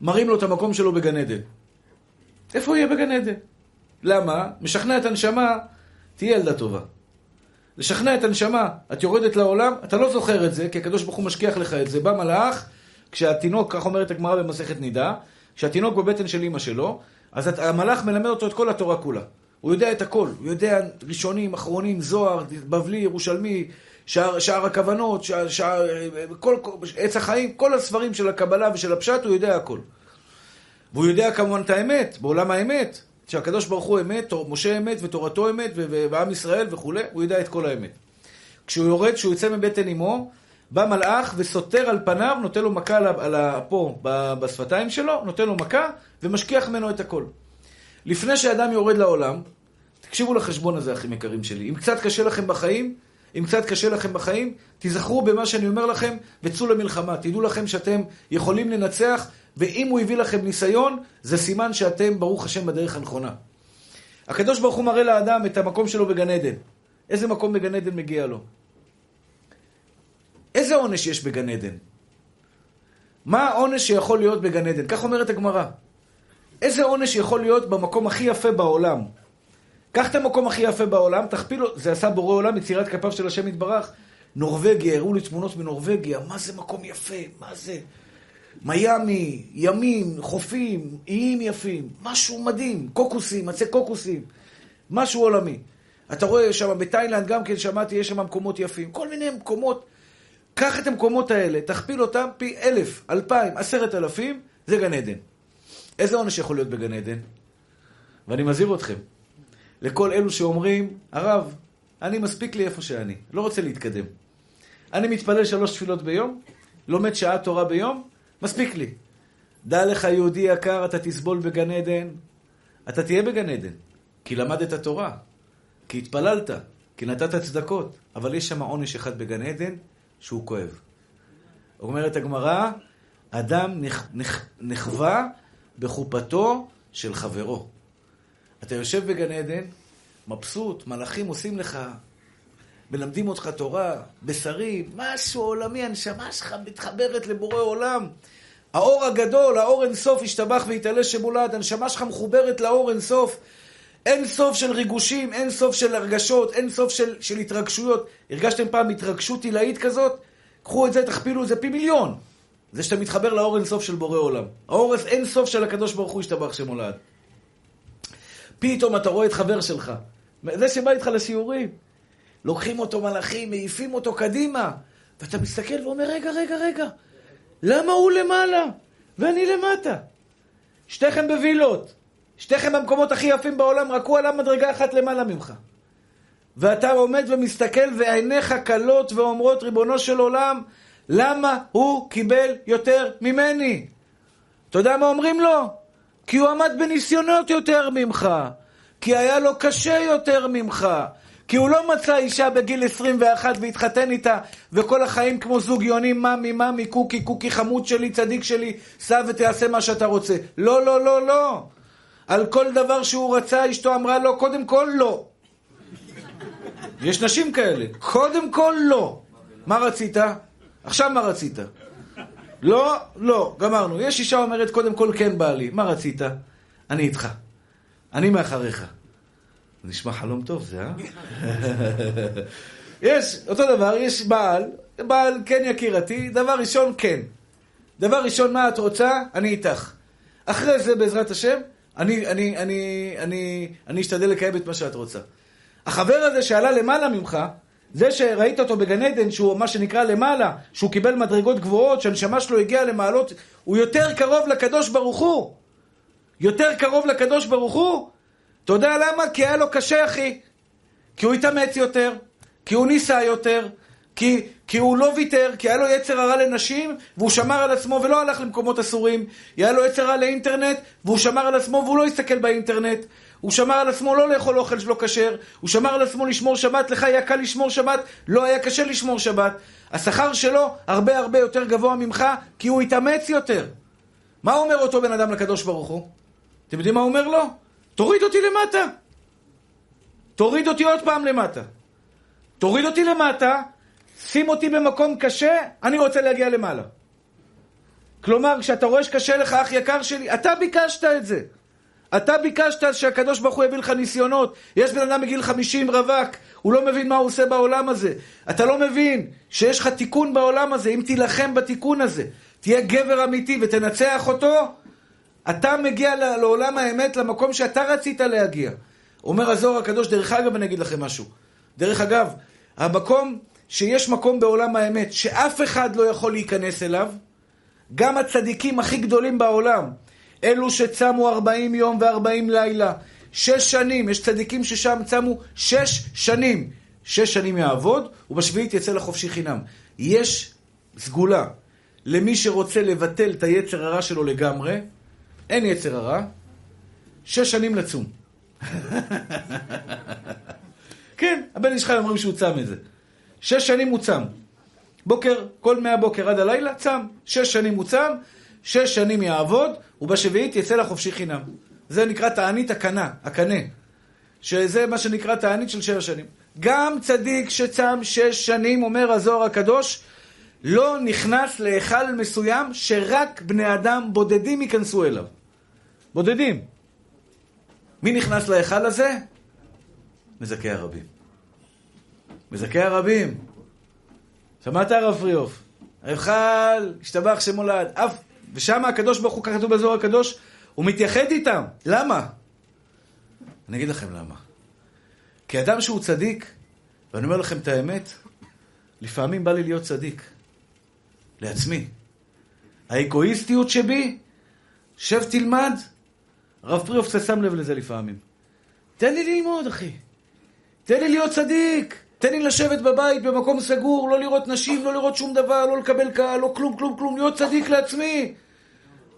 מראים לו את המקום שלו בגן עדן. איפה הוא יהיה בגן עדן? למה? משכנע את הנשמה, תהיה ילדה טובה. לשכנע את הנשמה, את יורדת לעולם, אתה לא זוכר את זה, כי הקדוש ברוך הוא משכיח לך את זה. בא מלאך, כשהתינוק, כך אומרת הגמרא במסכת נידה, כשהתינוק בבטן של אימא שלו, אז המלאך מלמד אותו את כל התורה כולה. הוא יודע את הכל, הוא יודע ראשונים, אחרונים, זוהר, בבלי, ירושלמי, שער, שער הכוונות, שער, שער, כל, עץ החיים, כל הספרים של הקבלה ושל הפשט, הוא יודע הכל. והוא יודע כמובן את האמת, בעולם האמת, שהקדוש ברוך הוא אמת, משה אמת ותורתו אמת, ועם ישראל וכולי, הוא יודע את כל האמת. כשהוא יורד, כשהוא יוצא מבטן אמו, בא מלאך וסותר על פניו, נותן לו מכה על ה, פה, בשפתיים שלו, נותן לו מכה, ומשכיח ממנו את הכל. לפני שאדם יורד לעולם, תקשיבו לחשבון הזה, אחים יקרים שלי. אם קצת קשה לכם בחיים, אם קצת קשה לכם בחיים, תיזכרו במה שאני אומר לכם, וצאו למלחמה. תדעו לכם שאתם יכולים לנצח, ואם הוא הביא לכם ניסיון, זה סימן שאתם, ברוך השם, בדרך הנכונה. הקדוש ברוך הוא מראה לאדם את המקום שלו בגן עדן. איזה מקום בגן עדן מגיע לו? איזה עונש יש בגן עדן? מה העונש שיכול להיות בגן עדן? כך אומרת הגמרא. איזה עונש יכול להיות במקום הכי יפה בעולם? קח את המקום הכי יפה בעולם, תכפיל לו, זה עשה בורא עולם, יצירת כפיו של השם יתברך. נורבגיה, הראו לי תמונות מנורבגיה, מה זה מקום יפה, מה זה? מיאמי, ימים, חופים, איים יפים, משהו מדהים, קוקוסים, עצי קוקוסים, משהו עולמי. אתה רואה שם בתאילנד, גם כן שמעתי, יש שם מקומות יפים, כל מיני מקומות. קח את המקומות האלה, תכפיל אותם פי אלף, אלפיים, עשרת אלפים, זה גן עדן. איזה עונש יכול להיות בגן עדן? ואני מזהיר אתכם, לכל אלו שאומרים, הרב, אני מספיק לי איפה שאני, לא רוצה להתקדם. אני מתפלל שלוש תפילות ביום, לומד שעה תורה ביום, מספיק לי. דע לך, יהודי יקר, אתה תסבול בגן עדן, אתה תהיה בגן עדן, כי למדת תורה, כי התפללת, כי נתת צדקות, אבל יש שם עונש אחד בגן עדן שהוא כואב. אומרת הגמרא, אדם נכ, נכ, נכווה בחופתו של חברו. אתה יושב בגן עדן, מבסוט, מלאכים עושים לך, מלמדים אותך תורה, בשרים, משהו עולמי, הנשמה שלך מתחברת לבורא עולם. האור הגדול, האור אינסוף, ישתבח ויתעלה שמולד, הנשמה שלך מחוברת לאור אינסוף. אין סוף של ריגושים, אין סוף של הרגשות, אין סוף של, של התרגשויות. הרגשתם פעם התרגשות עילאית כזאת? קחו את זה, תכפילו את זה פי מיליון. זה שאתה מתחבר לאור אינסוף של בורא עולם. האור אינסוף של הקדוש ברוך הוא ישתבח שמולד. פתאום אתה רואה את חבר שלך, זה שבא איתך לשיעורים. לוקחים אותו מלאכים, מעיפים אותו קדימה, ואתה מסתכל ואומר, רגע, רגע, רגע, למה הוא למעלה ואני למטה? שתיכם בווילות, שתיכם במקומות הכי יפים בעולם, רק הוא עלה מדרגה אחת למעלה ממך. ואתה עומד ומסתכל ועיניך כלות ואומרות, ריבונו של עולם, למה הוא קיבל יותר ממני? אתה יודע מה אומרים לו? כי הוא עמד בניסיונות יותר ממך, כי היה לו קשה יותר ממך, כי הוא לא מצא אישה בגיל 21 והתחתן איתה, וכל החיים כמו זוג יונים, ממי, ממי, קוקי, קוקי, חמוד שלי, צדיק שלי, סע ותעשה מה שאתה רוצה. לא, לא, לא, לא. על כל דבר שהוא רצה, אשתו אמרה לו, קודם כל לא. יש נשים כאלה. קודם כל לא. מה רצית? עכשיו מה רצית? לא, לא, גמרנו. יש אישה אומרת, קודם כל כן בעלי. מה רצית? אני איתך. אני מאחריך. נשמע חלום טוב זה, אה? יש, אותו דבר, יש בעל, בעל כן יקירתי, דבר ראשון כן. דבר ראשון, מה את רוצה? אני איתך. אחרי זה, בעזרת השם, אני, אני, אני, אני, אני אשתדל לקיים את מה שאת רוצה. החבר הזה שעלה למעלה ממך, זה שראית אותו בגן עדן, שהוא מה שנקרא למעלה, שהוא קיבל מדרגות גבוהות, שהנשמה שלו הגיעה למעלות, הוא יותר קרוב לקדוש ברוך הוא. יותר קרוב לקדוש ברוך הוא. אתה יודע למה? כי היה לו קשה, אחי. כי הוא התאמץ יותר, כי הוא ניסה יותר, כי, כי הוא לא ויתר, כי היה לו יצר הרע לנשים, והוא שמר על עצמו ולא הלך למקומות אסורים. היה לו יצר הרע לאינטרנט, והוא שמר על עצמו והוא לא הסתכל באינטרנט. הוא שמר על עצמו לא לאכול אוכל שלא כשר, הוא שמר על עצמו לשמור שבת, לך היה קל לשמור שבת, לא היה קשה לשמור שבת. השכר שלו הרבה הרבה יותר גבוה ממך, כי הוא התאמץ יותר. מה אומר אותו בן אדם לקדוש ברוך הוא? אתם יודעים מה הוא אומר לו? תוריד אותי למטה. תוריד אותי עוד פעם למטה. תוריד אותי למטה, שים אותי במקום קשה, אני רוצה להגיע למעלה. כלומר, כשאתה רואה שקשה לך, אח יקר שלי, אתה ביקשת את זה. אתה ביקשת שהקדוש ברוך הוא יביא לך ניסיונות. יש בן אדם בגיל 50 רווק, הוא לא מבין מה הוא עושה בעולם הזה. אתה לא מבין שיש לך תיקון בעולם הזה. אם תילחם בתיקון הזה, תהיה גבר אמיתי ותנצח אותו, אתה מגיע לעולם האמת, למקום שאתה רצית להגיע. אומר הזוהר הקדוש, דרך אגב, אני אגיד לכם משהו. דרך אגב, המקום שיש מקום בעולם האמת שאף אחד לא יכול להיכנס אליו, גם הצדיקים הכי גדולים בעולם, אלו שצמו 40 יום ו-40 לילה, שש שנים, יש צדיקים ששם צמו שש שנים. שש שנים יעבוד, ובשביעית יצא לחופשי חינם. יש סגולה למי שרוצה לבטל את היצר הרע שלו לגמרי, אין יצר הרע, שש שנים לצום. כן, הבן איש חי אומרים שהוא צם את זה. שש שנים הוא צם. בוקר, כל מהבוקר עד הלילה, צם. שש שנים הוא צם, שש שנים יעבוד, ובשביעית יצא לחופשי חינם. זה נקרא תענית הקנה, הקנה. שזה מה שנקרא תענית של שבע שנים. גם צדיק שצם שש שנים, אומר הזוהר הקדוש, לא נכנס להיכל מסוים שרק בני אדם בודדים ייכנסו אליו. בודדים. מי נכנס להיכל הזה? מזכי הרבים. מזכי הרבים. שמעת הרב פריאוף? ההיכל, השתבח שמולד. אף ושם הקדוש ברוך הוא, ככה כתוב באזור הקדוש, הוא מתייחד איתם. למה? אני אגיד לכם למה. כי אדם שהוא צדיק, ואני אומר לכם את האמת, לפעמים בא לי להיות צדיק. לעצמי. האגואיסטיות שבי, שב תלמד. הרב פריאוף שם לב לזה לפעמים. תן לי ללמוד, אחי. תן לי להיות צדיק. תן לי לשבת בבית במקום סגור, לא לראות נשים, לא לראות שום דבר, לא לקבל קהל, לא כלום, כלום, כלום, להיות צדיק לעצמי.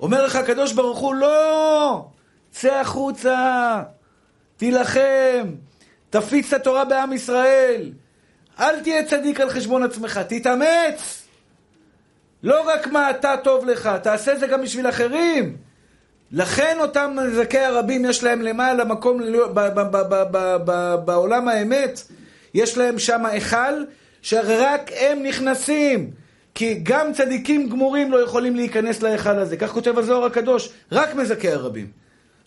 אומר לך הקדוש ברוך הוא, לא! צא החוצה, תילחם, תפיץ את התורה בעם ישראל. אל תהיה צדיק על חשבון עצמך, תתאמץ. לא רק מה אתה טוב לך, תעשה זה גם בשביל אחרים. לכן אותם נזקי הרבים יש להם למעלה מקום בעולם האמת. יש להם שם היכל שרק הם נכנסים. כי גם צדיקים גמורים לא יכולים להיכנס להיכל הזה. כך כותב הזוהר הקדוש, רק מזכי הרבים.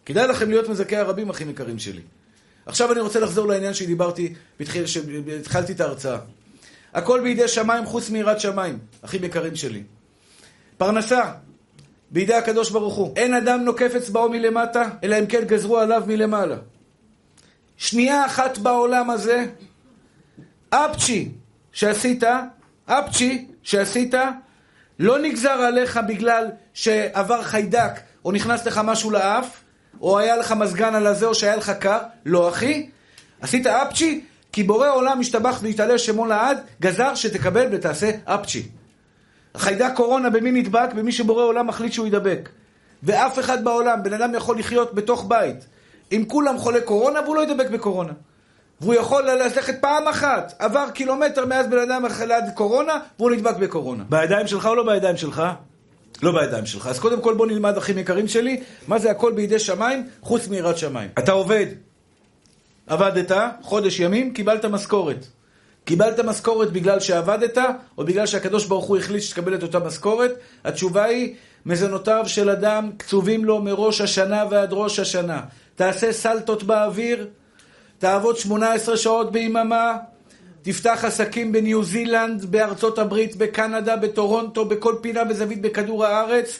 כדאי לכם להיות מזכי הרבים, אחים יקרים שלי. עכשיו אני רוצה לחזור לעניין שדיברתי, התחלתי את ההרצאה. הכל בידי שמיים חוץ מיראת שמיים, אחים יקרים שלי. פרנסה, בידי הקדוש ברוך הוא. אין אדם נוקף אצבעו מלמטה, אלא אם כן גזרו עליו מלמעלה. שנייה אחת בעולם הזה, אפצ'י שעשית, אפצ'י שעשית, לא נגזר עליך בגלל שעבר חיידק, או נכנס לך משהו לאף, או היה לך מזגן על הזה, או שהיה לך קר. לא, אחי. עשית אפצ'י, כי בורא עולם משתבח והתעלה שמו לעד, גזר שתקבל ותעשה אפצ'י. חיידק קורונה במי נדבק? במי שבורא עולם מחליט שהוא ידבק. ואף אחד בעולם, בן אדם יכול לחיות בתוך בית עם כולם חולי קורונה והוא לא ידבק בקורונה. והוא יכול ללכת פעם אחת, עבר קילומטר מאז בן אדם ליד קורונה, והוא נדבק בקורונה. בידיים שלך או לא בידיים שלך? לא בידיים שלך. אז קודם כל בוא נלמד, אחים יקרים שלי, מה זה הכל בידי שמיים, חוץ מיראת שמיים. אתה עובד, עבדת, חודש ימים, קיבלת משכורת. קיבלת משכורת בגלל שעבדת, או בגלל שהקדוש ברוך הוא החליט שתקבל את אותה משכורת? התשובה היא, מזונותיו של אדם קצובים לו מראש השנה ועד ראש השנה. תעשה סלטות באוויר, תעבוד 18 שעות ביממה, תפתח עסקים בניו זילנד, בארצות הברית, בקנדה, בטורונטו, בכל פינה וזווית בכדור הארץ,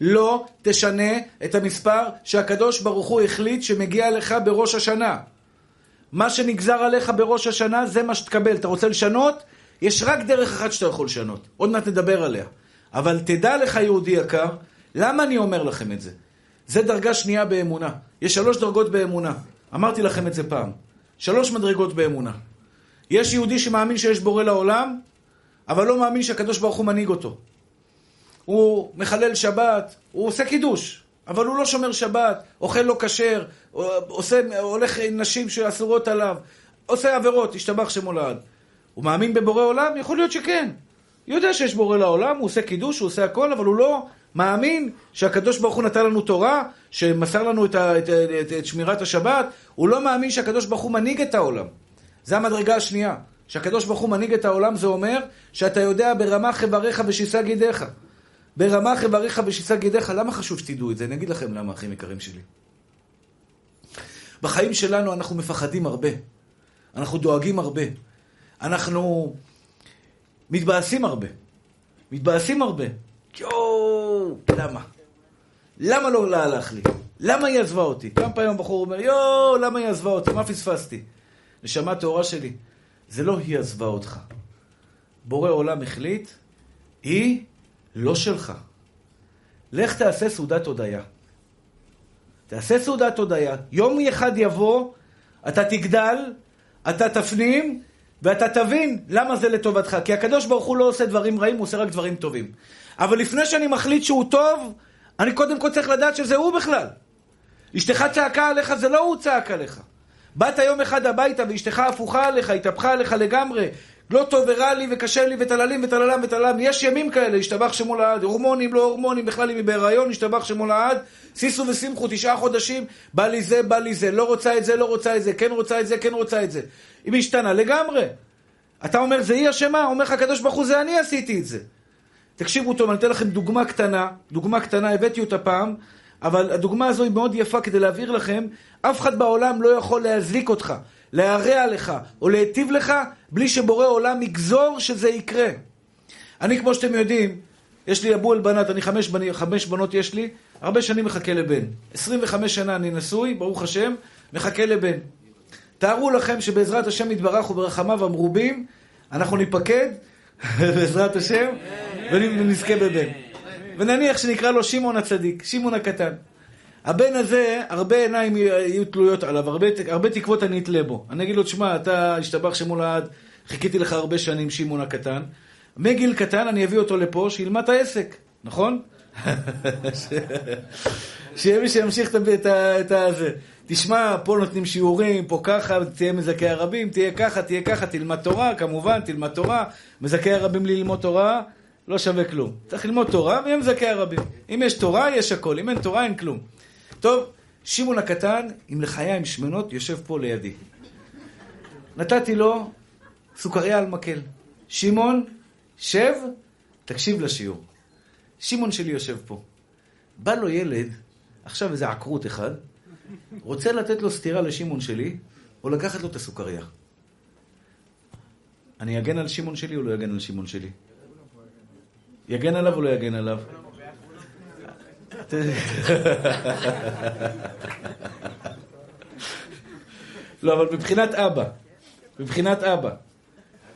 לא תשנה את המספר שהקדוש ברוך הוא החליט שמגיע לך בראש השנה. מה שנגזר עליך בראש השנה זה מה שתקבל. אתה רוצה לשנות? יש רק דרך אחת שאתה יכול לשנות. עוד מעט נדבר עליה. אבל תדע לך, יהודי יקר, למה אני אומר לכם את זה? זה דרגה שנייה באמונה. יש שלוש דרגות באמונה. אמרתי לכם את זה פעם. שלוש מדרגות באמונה. יש יהודי שמאמין שיש בורא לעולם, אבל לא מאמין שהקדוש ברוך הוא מנהיג אותו. הוא מחלל שבת, הוא עושה קידוש, אבל הוא לא שומר שבת, אוכל לא כשר, הולך עם נשים שאסורות עליו, עושה עבירות, השתבח שמו לעד. הוא מאמין בבורא עולם? יכול להיות שכן. הוא יודע שיש בורא לעולם, הוא עושה קידוש, הוא עושה הכל, אבל הוא לא מאמין שהקדוש ברוך הוא נתן לנו תורה, שמסר לנו את, ה, את, את, את שמירת השבת, הוא לא מאמין שהקדוש ברוך הוא מנהיג את העולם. זו המדרגה השנייה. שהקדוש ברוך הוא מנהיג את העולם, זה אומר שאתה יודע ברמה חבריך ושיסה גידיך. ברמה חבריך ושיסה גידיך. למה חשוב שתדעו את זה? אני אגיד לכם למה, אחים יקרים שלי. בחיים שלנו אנחנו מפחדים הרבה. אנחנו דואגים הרבה. אנחנו מתבאסים הרבה. מתבאסים הרבה. יואו, למה? למה לא הלך לי? למה היא עזבה אותי? כמה פעמים הבחור אומר, יואו, למה היא עזבה אותי? מה פספסתי? נשמה טהורה שלי, זה לא היא עזבה אותך. בורא עולם החליט, היא לא שלך. לך תעשה סעודת הודיה. תעשה סעודת הודיה. יום אחד יבוא, אתה תגדל, אתה תפנים, ואתה תבין למה זה לטובתך. כי הקדוש ברוך הוא לא עושה דברים רעים, הוא עושה רק דברים טובים. אבל לפני שאני מחליט שהוא טוב, אני קודם כל צריך לדעת שזה הוא בכלל. אשתך צעקה עליך, זה לא הוא צעק עליך. באת יום אחד הביתה ואשתך הפוכה עליך, התהפכה עליך לגמרי. לא טוב ורע לי וקשה לי וטללים וטללם וטללם. יש ימים כאלה, השתבח שמו לעד. הורמונים, לא הורמונים, בכלל אם היא בהיריון, השתבח שמו לעד. סיסו ושמחו, תשעה חודשים, בא לי זה, בא לי זה. לא רוצה את זה, לא רוצה את זה. כן רוצה את זה, כן רוצה את זה. היא משתנה לגמרי. אתה אומר, זה היא אשמה? אומר לך הקדוש ברוך הוא, זה אני עשיתי את זה. תקשיבו טוב, אני אתן לכם דוגמה קטנה. דוגמה קטנה, הבאתי אותה פעם. אבל הדוגמה הזו היא מאוד יפה כדי להבהיר לכם, אף אחד בעולם לא יכול להזליק אותך, להרע לך או להיטיב לך, בלי שבורא עולם יגזור שזה יקרה. אני, כמו שאתם יודעים, יש לי אבו אל-בנת, אני חמש, בני, חמש בנות יש לי, הרבה שנים מחכה לבן. 25 שנה אני נשוי, ברוך השם, מחכה לבן. תארו לכם שבעזרת השם יתברך וברחמיו המרובים, אנחנו ניפקד, בעזרת השם, ונזכה בבן. ונניח שנקרא לו שמעון הצדיק, שמעון הקטן. הבן הזה, הרבה עיניים יהיו תלויות עליו, הרבה, הרבה תקוות אני אתלה בו. אני אגיד לו, תשמע, אתה השתבח שמול העד, חיכיתי לך הרבה שנים, שמעון הקטן. מגיל קטן אני אביא אותו לפה, שילמד את העסק, נכון? שיהיה מי שימשיך את הזה. תשמע, פה נותנים שיעורים, פה ככה, תהיה מזכי הרבים, תהיה ככה, תהיה ככה, תלמד תורה, כמובן, תלמד תורה. מזכי הרבים ללמוד תורה, לא שווה כלום. צריך ללמוד תורה ויהיה מזכה הרבים. אם יש תורה, יש הכל. אם אין תורה, אין כלום. טוב, שמעון הקטן, עם לחיים שמנות, יושב פה לידי. נתתי לו סוכריה על מקל. שמעון, שב, תקשיב לשיעור. שמעון שלי יושב פה. בא לו ילד, עכשיו איזה עקרות אחד, רוצה לתת לו סטירה לשמעון שלי, או לקחת לו את הסוכריה. אני אגן על שמעון שלי או לא אגן על שמעון שלי? יגן עליו או לא יגן עליו? לא, אבל מבחינת אבא, מבחינת אבא,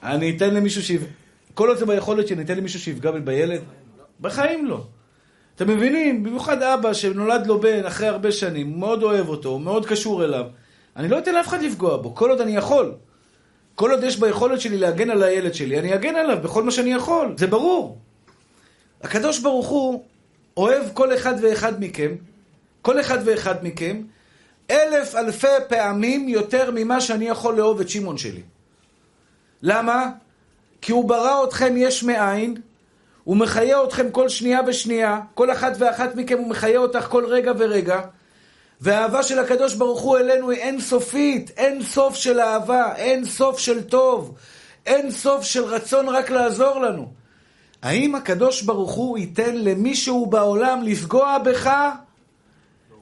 אני אתן למישהו ש... כל עוד זה ביכולת שאני אתן למישהו שיפגע בילד? בחיים לא. אתם מבינים? במיוחד אבא שנולד לו בן אחרי הרבה שנים, מאוד אוהב אותו, מאוד קשור אליו. אני לא אתן לאף אחד לפגוע בו, כל עוד אני יכול. כל עוד יש ביכולת שלי להגן על הילד שלי, אני אגן עליו בכל מה שאני יכול, זה ברור. הקדוש ברוך הוא אוהב כל אחד ואחד מכם, כל אחד ואחד מכם, אלף אלפי פעמים יותר ממה שאני יכול לאהוב את שמעון שלי. למה? כי הוא ברא אתכם יש מאין, הוא מחיה אתכם כל שנייה ושנייה, כל אחת ואחת מכם הוא מחיה אותך כל רגע ורגע, והאהבה של הקדוש ברוך הוא אלינו היא אין סופית, אין סוף של אהבה, אין סוף של טוב, אין סוף של רצון רק לעזור לנו. האם הקדוש ברוך הוא ייתן למישהו בעולם לפגוע בך,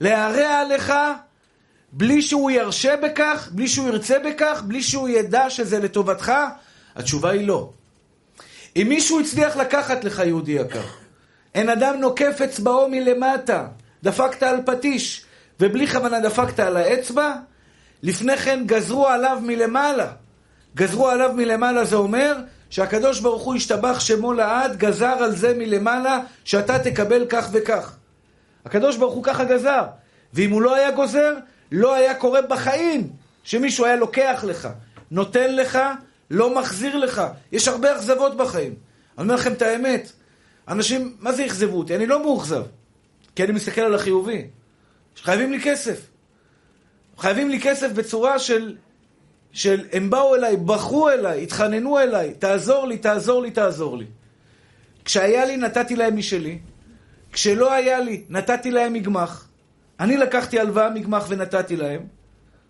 להרע עליך, בלי שהוא ירשה בכך, בלי שהוא ירצה בכך, בלי שהוא ידע שזה לטובתך? התשובה היא לא. אם מישהו הצליח לקחת לך, יהודי יקר, אין אדם נוקף אצבעו מלמטה, דפקת על פטיש, ובלי כוונה דפקת על האצבע, לפני כן גזרו עליו מלמעלה. גזרו עליו מלמעלה זה אומר שהקדוש ברוך הוא השתבח שמו לעד, גזר על זה מלמעלה, שאתה תקבל כך וכך. הקדוש ברוך הוא ככה גזר. ואם הוא לא היה גוזר, לא היה קורה בחיים שמישהו היה לוקח לך, נותן לך, לא מחזיר לך. יש הרבה אכזבות בחיים. אני אומר לכם את האמת. אנשים, מה זה אכזבו אותי? אני לא מאוכזב. כי אני מסתכל על החיובי. חייבים לי כסף. חייבים לי כסף בצורה של, של הם באו אליי, בכו אליי, התחננו אליי, תעזור לי, תעזור לי, תעזור לי. כשהיה לי, נתתי להם משלי. כשלא היה לי, נתתי להם מגמח. אני לקחתי הלוואה מגמח ונתתי להם.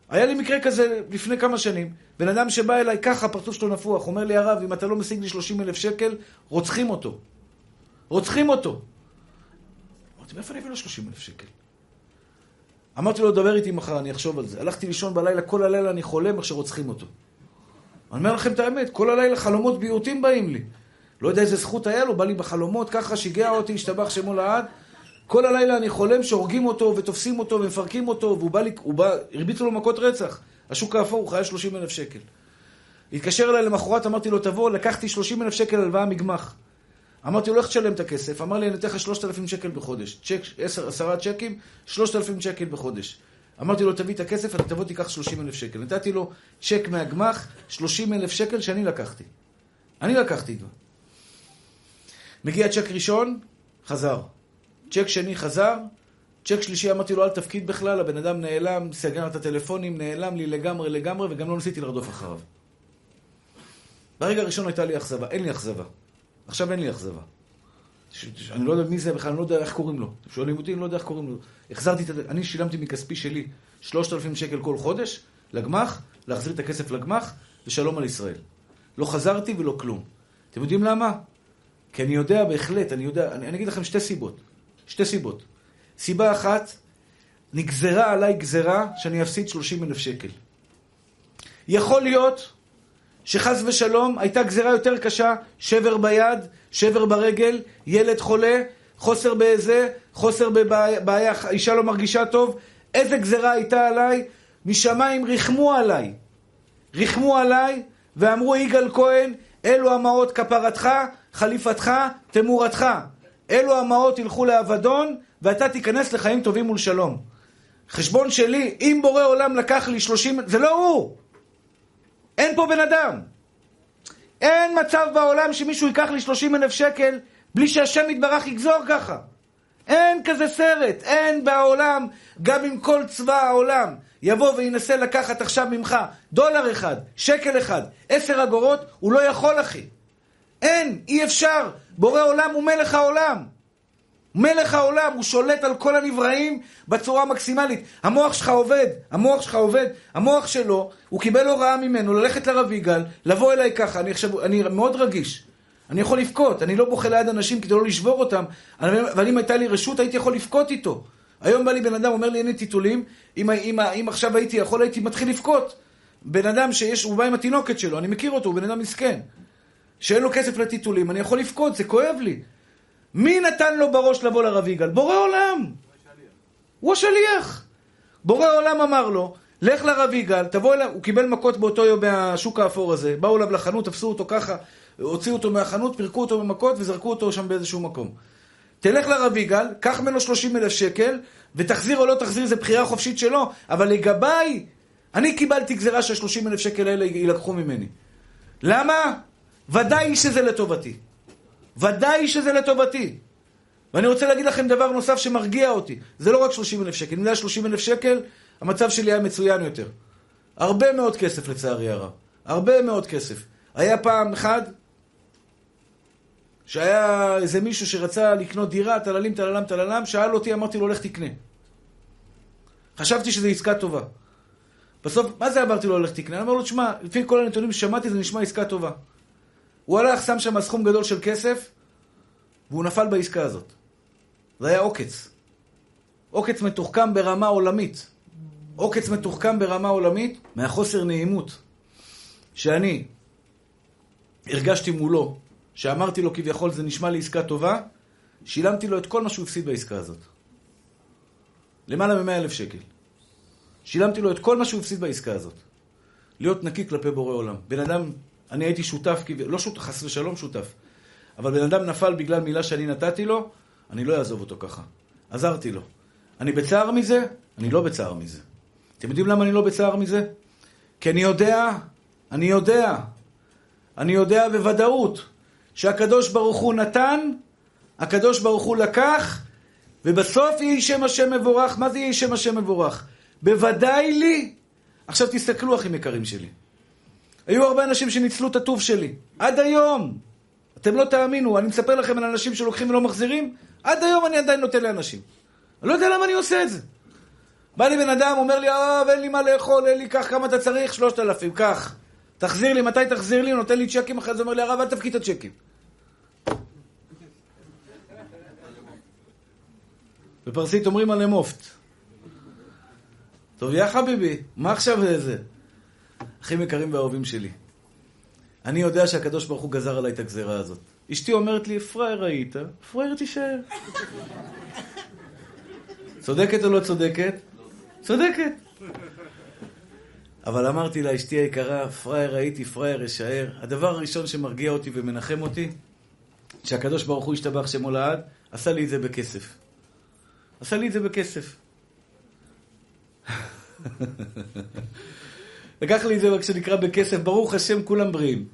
היה לי מקרה כזה לפני כמה שנים. בן אדם שבא אליי ככה, הפרצוף שלו נפוח, אומר לי, הרב, אם אתה לא משיג לי 30 אלף שקל, רוצחים אותו. רוצחים אותו. אמרתי, מאיפה אני אביא לו 30 אלף שקל? אמרתי לו, דבר איתי מחר, אני אחשוב על זה. הלכתי לישון בלילה, כל הלילה אני חולם איך שרוצחים אותו. אני אומר לכם את האמת, כל הלילה חלומות ביעוטים באים לי. לא יודע איזה זכות היה לו, בא לי בחלומות, ככה שיגע אותי, השתבח שמו לעד. כל הלילה אני חולם שהורגים אותו ותופסים אותו ומפרקים אותו, והוא בא לי, הוא בא, הרביצו לו מכות רצח. השוק האפור, הוא חייב 30 אלף שקל. התקשר אליי למחרת, אמרתי לו, תבוא, לקחתי 30 אלף שקל הלוואה מגמח. אמרתי לו, איך תשלם את הכסף? אמר לי, אני אתן לך 3,000 שקל בחודש. צ'ק, 10, 10 צ'קים, 3,000 שקל בחודש. אמרתי לו, תביא את הכסף, אתה תבוא תיקח 30 אלף שקל. נתתי לו צ'ק מהגמח, 30 אלף שקל שאני לקחתי. אני לקחתי כבר. מגיע צ'ק ראשון, חזר. צ'ק שני חזר, צ'ק שלישי אמרתי לו, אל תפקיד בכלל, הבן אדם נעלם, סגר את הטלפונים, נעלם לי לגמרי לגמרי, וגם לא ניסיתי לרדוף אחריו. ברגע הראשון הייתה לי אכזבה, אין לי אכזבה. עכשיו אין לי אכזבה. אני לא יודע מי זה בכלל, אני לא יודע איך קוראים לו. אתם שואלים אותי, אני לא יודע איך קוראים לו. החזרתי את ה... אני שילמתי מכספי שלי 3,000 שקל כל חודש לגמ"ח, להחזיר את הכסף לגמ"ח, ושלום על ישראל. לא חזרתי ולא כלום. אתם יודעים למה? כי אני יודע בהחלט, אני יודע, אני, אני אגיד לכם שתי סיבות. שתי סיבות. סיבה אחת, נגזרה עליי גזרה שאני אפסיד 30 אלף שקל. יכול להיות שחס ושלום הייתה גזרה יותר קשה, שבר ביד, שבר ברגל, ילד חולה, חוסר באיזה, חוסר בבעיה, אישה לא מרגישה טוב. איזה גזרה הייתה עליי? משמיים ריחמו עליי. ריחמו עליי ואמרו, יגאל כהן, אלו המעות כפרתך, חליפתך, תמורתך. אלו המעות ילכו לאבדון, ואתה תיכנס לחיים טובים ולשלום. חשבון שלי, אם בורא עולם לקח לי שלושים... זה לא הוא! אין פה בן אדם. אין מצב בעולם שמישהו ייקח לי שלושים אלף שקל בלי שהשם יתברך יגזור ככה. אין כזה סרט, אין בעולם, גם אם כל צבא העולם יבוא וינסה לקחת עכשיו ממך דולר אחד, שקל אחד, עשר אגורות, הוא לא יכול, אחי. אין, אי אפשר. בורא עולם הוא מלך העולם. מלך העולם, הוא שולט על כל הנבראים בצורה המקסימלית. המוח שלך עובד, המוח שלך עובד, המוח שלו, הוא קיבל הוראה ממנו ללכת לרב יגאל, לבוא אליי ככה, אני עכשיו, אני מאוד רגיש. אני יכול לבכות, אני לא בוכה ליד אנשים כדי לא לשבור אותם, אבל אם הייתה לי רשות הייתי יכול לבכות איתו. היום בא לי בן אדם, אומר לי אין לי טיטולים, אם, אם, אם עכשיו הייתי יכול, הייתי מתחיל לבכות. בן אדם שיש, הוא בא עם התינוקת שלו, אני מכיר אותו, הוא בן אדם מסכן. שאין לו כסף לטיטולים, אני יכול לבכות, זה כואב לי. מי נתן לו בראש לבוא לרב יגאל? בורא עולם. הוא השליח. בורא עולם אמר לו, לך לרב יגאל, תבוא אליו, הוא קיבל מכות באותו יום מהשוק האפור הזה, באו אליו לחנות, תפסו אותו ככה, הוציאו אותו מהחנות, פירקו אותו במכות וזרקו אותו שם באיזשהו מקום. תלך לרב יגאל, קח ממנו 30 אלף שקל, ותחזיר או לא תחזיר, זה בחירה חופשית שלו, אבל לגביי, אני קיבלתי גזירה שה-30 אלף שקל האלה יילקחו ממני. למה? ודאי שזה לטובתי. ודאי שזה לטובתי. ואני רוצה להגיד לכם דבר נוסף שמרגיע אותי. זה לא רק 30 אלף שקל. אם זה היה 30 אלף שקל, המצב שלי היה מצוין יותר. הרבה מאוד כסף לצערי הרב. הרבה מאוד כסף. היה פעם אחד שהיה איזה מישהו שרצה לקנות דירה, טללים, טללם, טללם, שאל אותי, אמרתי לו, לך תקנה. חשבתי שזו עסקה טובה. בסוף, מה זה אמרתי לו, לך תקנה? אמר לו, תשמע, לפי כל הנתונים ששמעתי, זה נשמע עסקה טובה. הוא הלך, שם שם סכום גדול של כסף, והוא נפל בעסקה הזאת. זה היה עוקץ. עוקץ מתוחכם ברמה עולמית. עוקץ מתוחכם ברמה עולמית מהחוסר נעימות שאני הרגשתי מולו, שאמרתי לו כביכול זה נשמע לי עסקה טובה, שילמתי לו את כל מה שהוא הפסיד בעסקה הזאת. למעלה מ-100 אלף שקל. שילמתי לו את כל מה שהוא הפסיד בעסקה הזאת. להיות נקי כלפי בורא עולם. בן אדם אני הייתי שותף, לא שותף, חס ושלום שותף, אבל בן אדם נפל בגלל מילה שאני נתתי לו, אני לא אעזוב אותו ככה. עזרתי לו. אני בצער מזה? אני לא בצער מזה. אתם יודעים למה אני לא בצער מזה? כי אני יודע, אני יודע, אני יודע בוודאות, שהקדוש ברוך הוא נתן, הקדוש ברוך הוא לקח, ובסוף יהי שם השם מבורך. מה זה יהי שם השם מבורך? בוודאי לי. עכשיו תסתכלו, אחים יקרים שלי. היו הרבה אנשים שניצלו את הטוב שלי. עד היום. אתם לא תאמינו, אני מספר לכם על אנשים שלוקחים ולא מחזירים, עד היום אני עדיין נותן לאנשים. אני לא יודע למה אני עושה את זה. בא לי בן אדם, אומר לי, אה, אין לי מה לאכול, אין לי, קח כמה אתה צריך, שלושת אלפים, קח. תחזיר לי, מתי תחזיר לי? נותן לי צ'קים, אחרי זה אומר לי, הרב, אל תפקיד את הצ'קים. בפרסית אומרים עלי מופת. טוב, יא חביבי, מה עכשיו זה? אחים יקרים ואהובים שלי, אני יודע שהקדוש ברוך הוא גזר עליי את הגזרה הזאת. אשתי אומרת לי, פראייר היית, פראייר תישאר. צודקת או לא צודקת? צודקת. אבל אמרתי לה, אשתי היקרה, פראייר הייתי, פראייר אשאר. הדבר הראשון שמרגיע אותי ומנחם אותי, שהקדוש ברוך הוא השתבח שמו לעד, עשה לי את זה בכסף. עשה לי את זה בכסף. לקח לי את זה רק שנקרא בכסף, ברוך השם כולם בריאים.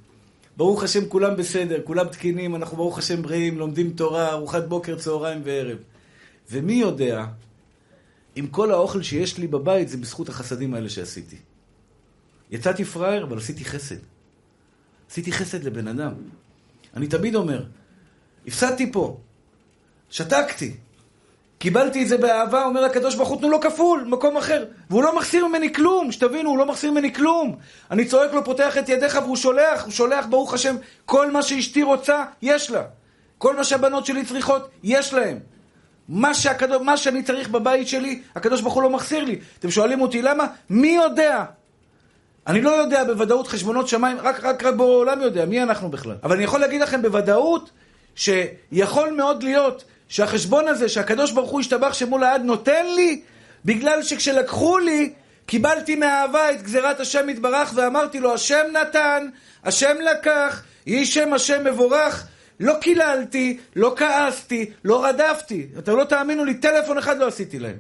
ברוך השם כולם בסדר, כולם תקינים, אנחנו ברוך השם בריאים, לומדים תורה, ארוחת בוקר, צהריים וערב. ומי יודע אם כל האוכל שיש לי בבית זה בזכות החסדים האלה שעשיתי. יצאתי פראייר, אבל עשיתי חסד. עשיתי חסד לבן אדם. אני תמיד אומר, הפסדתי פה, שתקתי, קיבלתי את זה באהבה, אומר הקדוש ברוך הוא, תנו לו כפול, מקום אחר. והוא לא מחסיר ממני כלום, שתבינו, הוא לא מחסיר ממני כלום. אני צועק לו, פותח את ידיך, והוא שולח, הוא שולח, ברוך השם, כל מה שאשתי רוצה, יש לה. כל מה שהבנות שלי צריכות, יש להם. מה, מה שאני צריך בבית שלי, הקדוש ברוך הוא לא מחסיר לי. אתם שואלים אותי למה? מי יודע? אני לא יודע בוודאות חשבונות שמיים, רק, רק, רק בורא עולם יודע, מי אנחנו בכלל? אבל אני יכול להגיד לכם בוודאות שיכול מאוד להיות שהחשבון הזה שהקדוש ברוך הוא השתבח שמו לעד נותן לי, בגלל שכשלקחו לי, קיבלתי מאהבה את גזירת השם יתברך ואמרתי לו, השם נתן, השם לקח, יהי שם השם מבורך. לא קיללתי, לא כעסתי, לא רדפתי. אתם לא תאמינו לי, טלפון אחד לא עשיתי להם.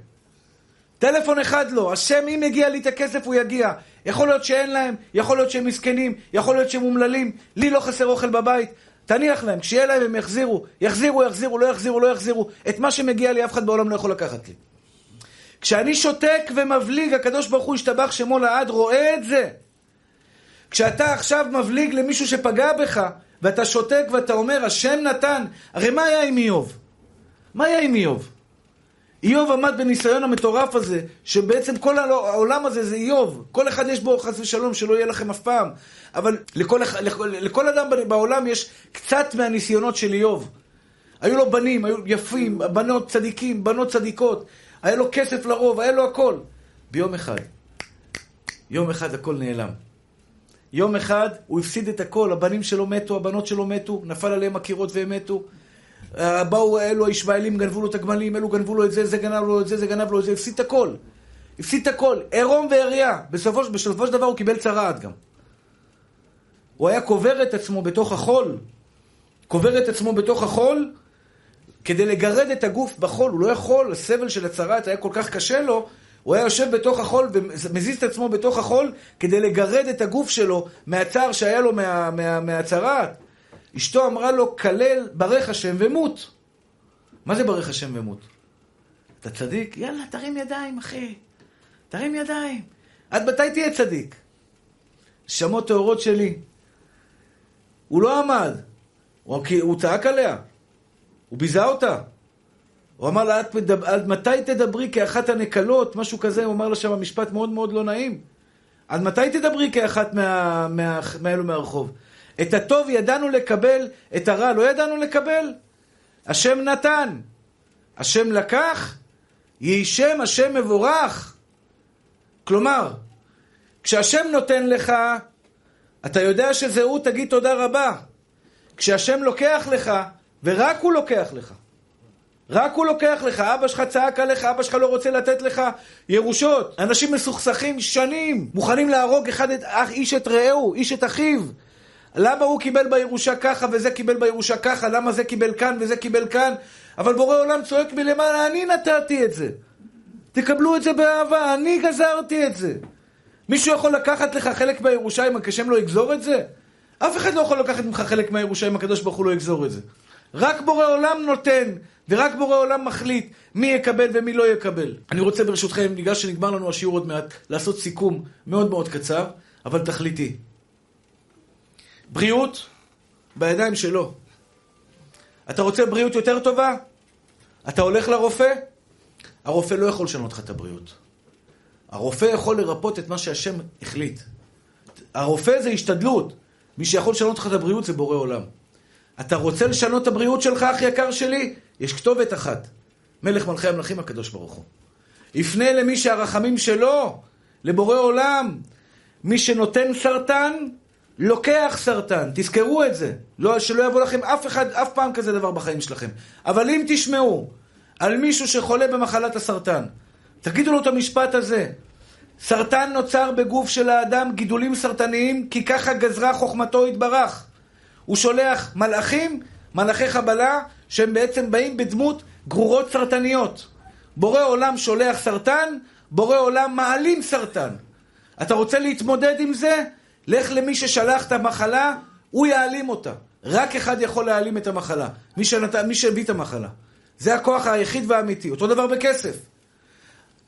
טלפון אחד לא. השם, אם יגיע לי את הכסף, הוא יגיע. יכול להיות שאין להם, יכול להיות שהם מסכנים, יכול להיות שהם אומללים. לי לא חסר אוכל בבית. תניח להם, כשיהיה להם הם יחזירו. יחזירו, יחזירו, לא יחזירו, לא יחזירו. את מה שמגיע לי אף אחד בעולם לא יכול לקחת לי. כשאני שותק ומבליג, הקדוש ברוך הוא השתבח שמו לעד, רואה את זה. כשאתה עכשיו מבליג למישהו שפגע בך, ואתה שותק ואתה אומר, השם נתן. הרי מה היה עם איוב? מה היה עם איוב? איוב עמד בניסיון המטורף הזה, שבעצם כל העולם הזה זה איוב. כל אחד יש בו חס ושלום שלא יהיה לכם אף פעם. אבל לכל, לכל, לכל אדם בעולם יש קצת מהניסיונות של איוב. היו לו בנים, היו יפים, בנות צדיקים, בנות צדיקות. היה לו כסף לרוב, היה לו הכל. ביום אחד, יום אחד הכל נעלם. יום אחד הוא הפסיד את הכל, הבנים שלו מתו, הבנות שלו מתו, נפל עליהם הקירות והם מתו. אה, באו אלו הישמעאלים, גנבו לו את הגמלים, אלו גנבו לו את זה, זה גנב לו את זה, זה גנב לו את זה, הפסיד את הכל. הפסיד את הכל, עירום ועריה. בסופו, בסופו של דבר הוא קיבל צרעת גם. הוא היה קובר את עצמו בתוך החול. קובר את עצמו בתוך החול כדי לגרד את הגוף בחול. הוא לא יכול, הסבל של הצרעת היה כל כך קשה לו, הוא היה יושב בתוך החול ומזיז את עצמו בתוך החול כדי לגרד את הגוף שלו מהצער שהיה לו מה, מה, מהצרעת. אשתו אמרה לו, כלל ברך השם ומות. מה זה ברך השם ומות? אתה צדיק? יאללה, תרים ידיים, אחי. תרים ידיים. עד מתי תהיה צדיק? שמות טהורות שלי. הוא לא עמד. הוא, הוא צעק עליה. הוא ביזה אותה. הוא אמר לה, מדבר, עד מתי תדברי כאחת הנקלות? משהו כזה, הוא אמר לה שם משפט מאוד מאוד לא נעים. עד מתי תדברי כאחת מה, מה, מאלו מהרחוב? את הטוב ידענו לקבל, את הרע לא ידענו לקבל? השם נתן, השם לקח, יהי שם השם מבורך. כלומר, כשהשם נותן לך, אתה יודע שזה הוא, תגיד תודה רבה. כשהשם לוקח לך, ורק הוא לוקח לך. רק הוא לוקח לך, אבא שלך צעק עליך, אבא שלך לא רוצה לתת לך ירושות. אנשים מסוכסכים שנים, מוכנים להרוג אחד את, איש את רעהו, איש את אחיו. למה הוא קיבל בירושה ככה וזה קיבל בירושה ככה? למה זה קיבל כאן וזה קיבל כאן? אבל בורא עולם צועק מלמעלה, אני נתתי את זה. תקבלו את זה באהבה, אני גזרתי את זה. מישהו יכול לקחת לך חלק בירושה אם הקשם לא יגזור את זה? אף אחד לא יכול לקחת ממך חלק מהירושה אם הקדוש ברוך הוא לא יגזור את זה. רק בורא עולם נותן, ורק בורא עולם מחליט מי יקבל ומי לא יקבל. אני רוצה ברשותכם, בגלל שנגמר לנו השיעור עוד מעט, לעשות סיכום מאוד מאוד קצר, אבל תכליתי. בריאות בידיים שלו. אתה רוצה בריאות יותר טובה? אתה הולך לרופא? הרופא לא יכול לשנות לך את הבריאות. הרופא יכול לרפות את מה שהשם החליט. הרופא זה השתדלות. מי שיכול לשנות לך את הבריאות זה בורא עולם. אתה רוצה לשנות את הבריאות שלך, אח יקר שלי? יש כתובת אחת. מלך מלכי המלכים הקדוש ברוך הוא. יפנה למי שהרחמים שלו, לבורא עולם. מי שנותן סרטן, לוקח סרטן. תזכרו את זה. לא, שלא יבוא לכם אף אחד, אף פעם כזה דבר בחיים שלכם. אבל אם תשמעו על מישהו שחולה במחלת הסרטן, תגידו לו את המשפט הזה. סרטן נוצר בגוף של האדם גידולים סרטניים, כי ככה גזרה חוכמתו יתברך. הוא שולח מלאכים, מלאכי חבלה, שהם בעצם באים בדמות גרורות סרטניות. בורא עולם שולח סרטן, בורא עולם מעלים סרטן. אתה רוצה להתמודד עם זה? לך למי ששלח את המחלה, הוא יעלים אותה. רק אחד יכול להעלים את המחלה, מי, שנת... מי שהביא את המחלה. זה הכוח היחיד והאמיתי. אותו דבר בכסף.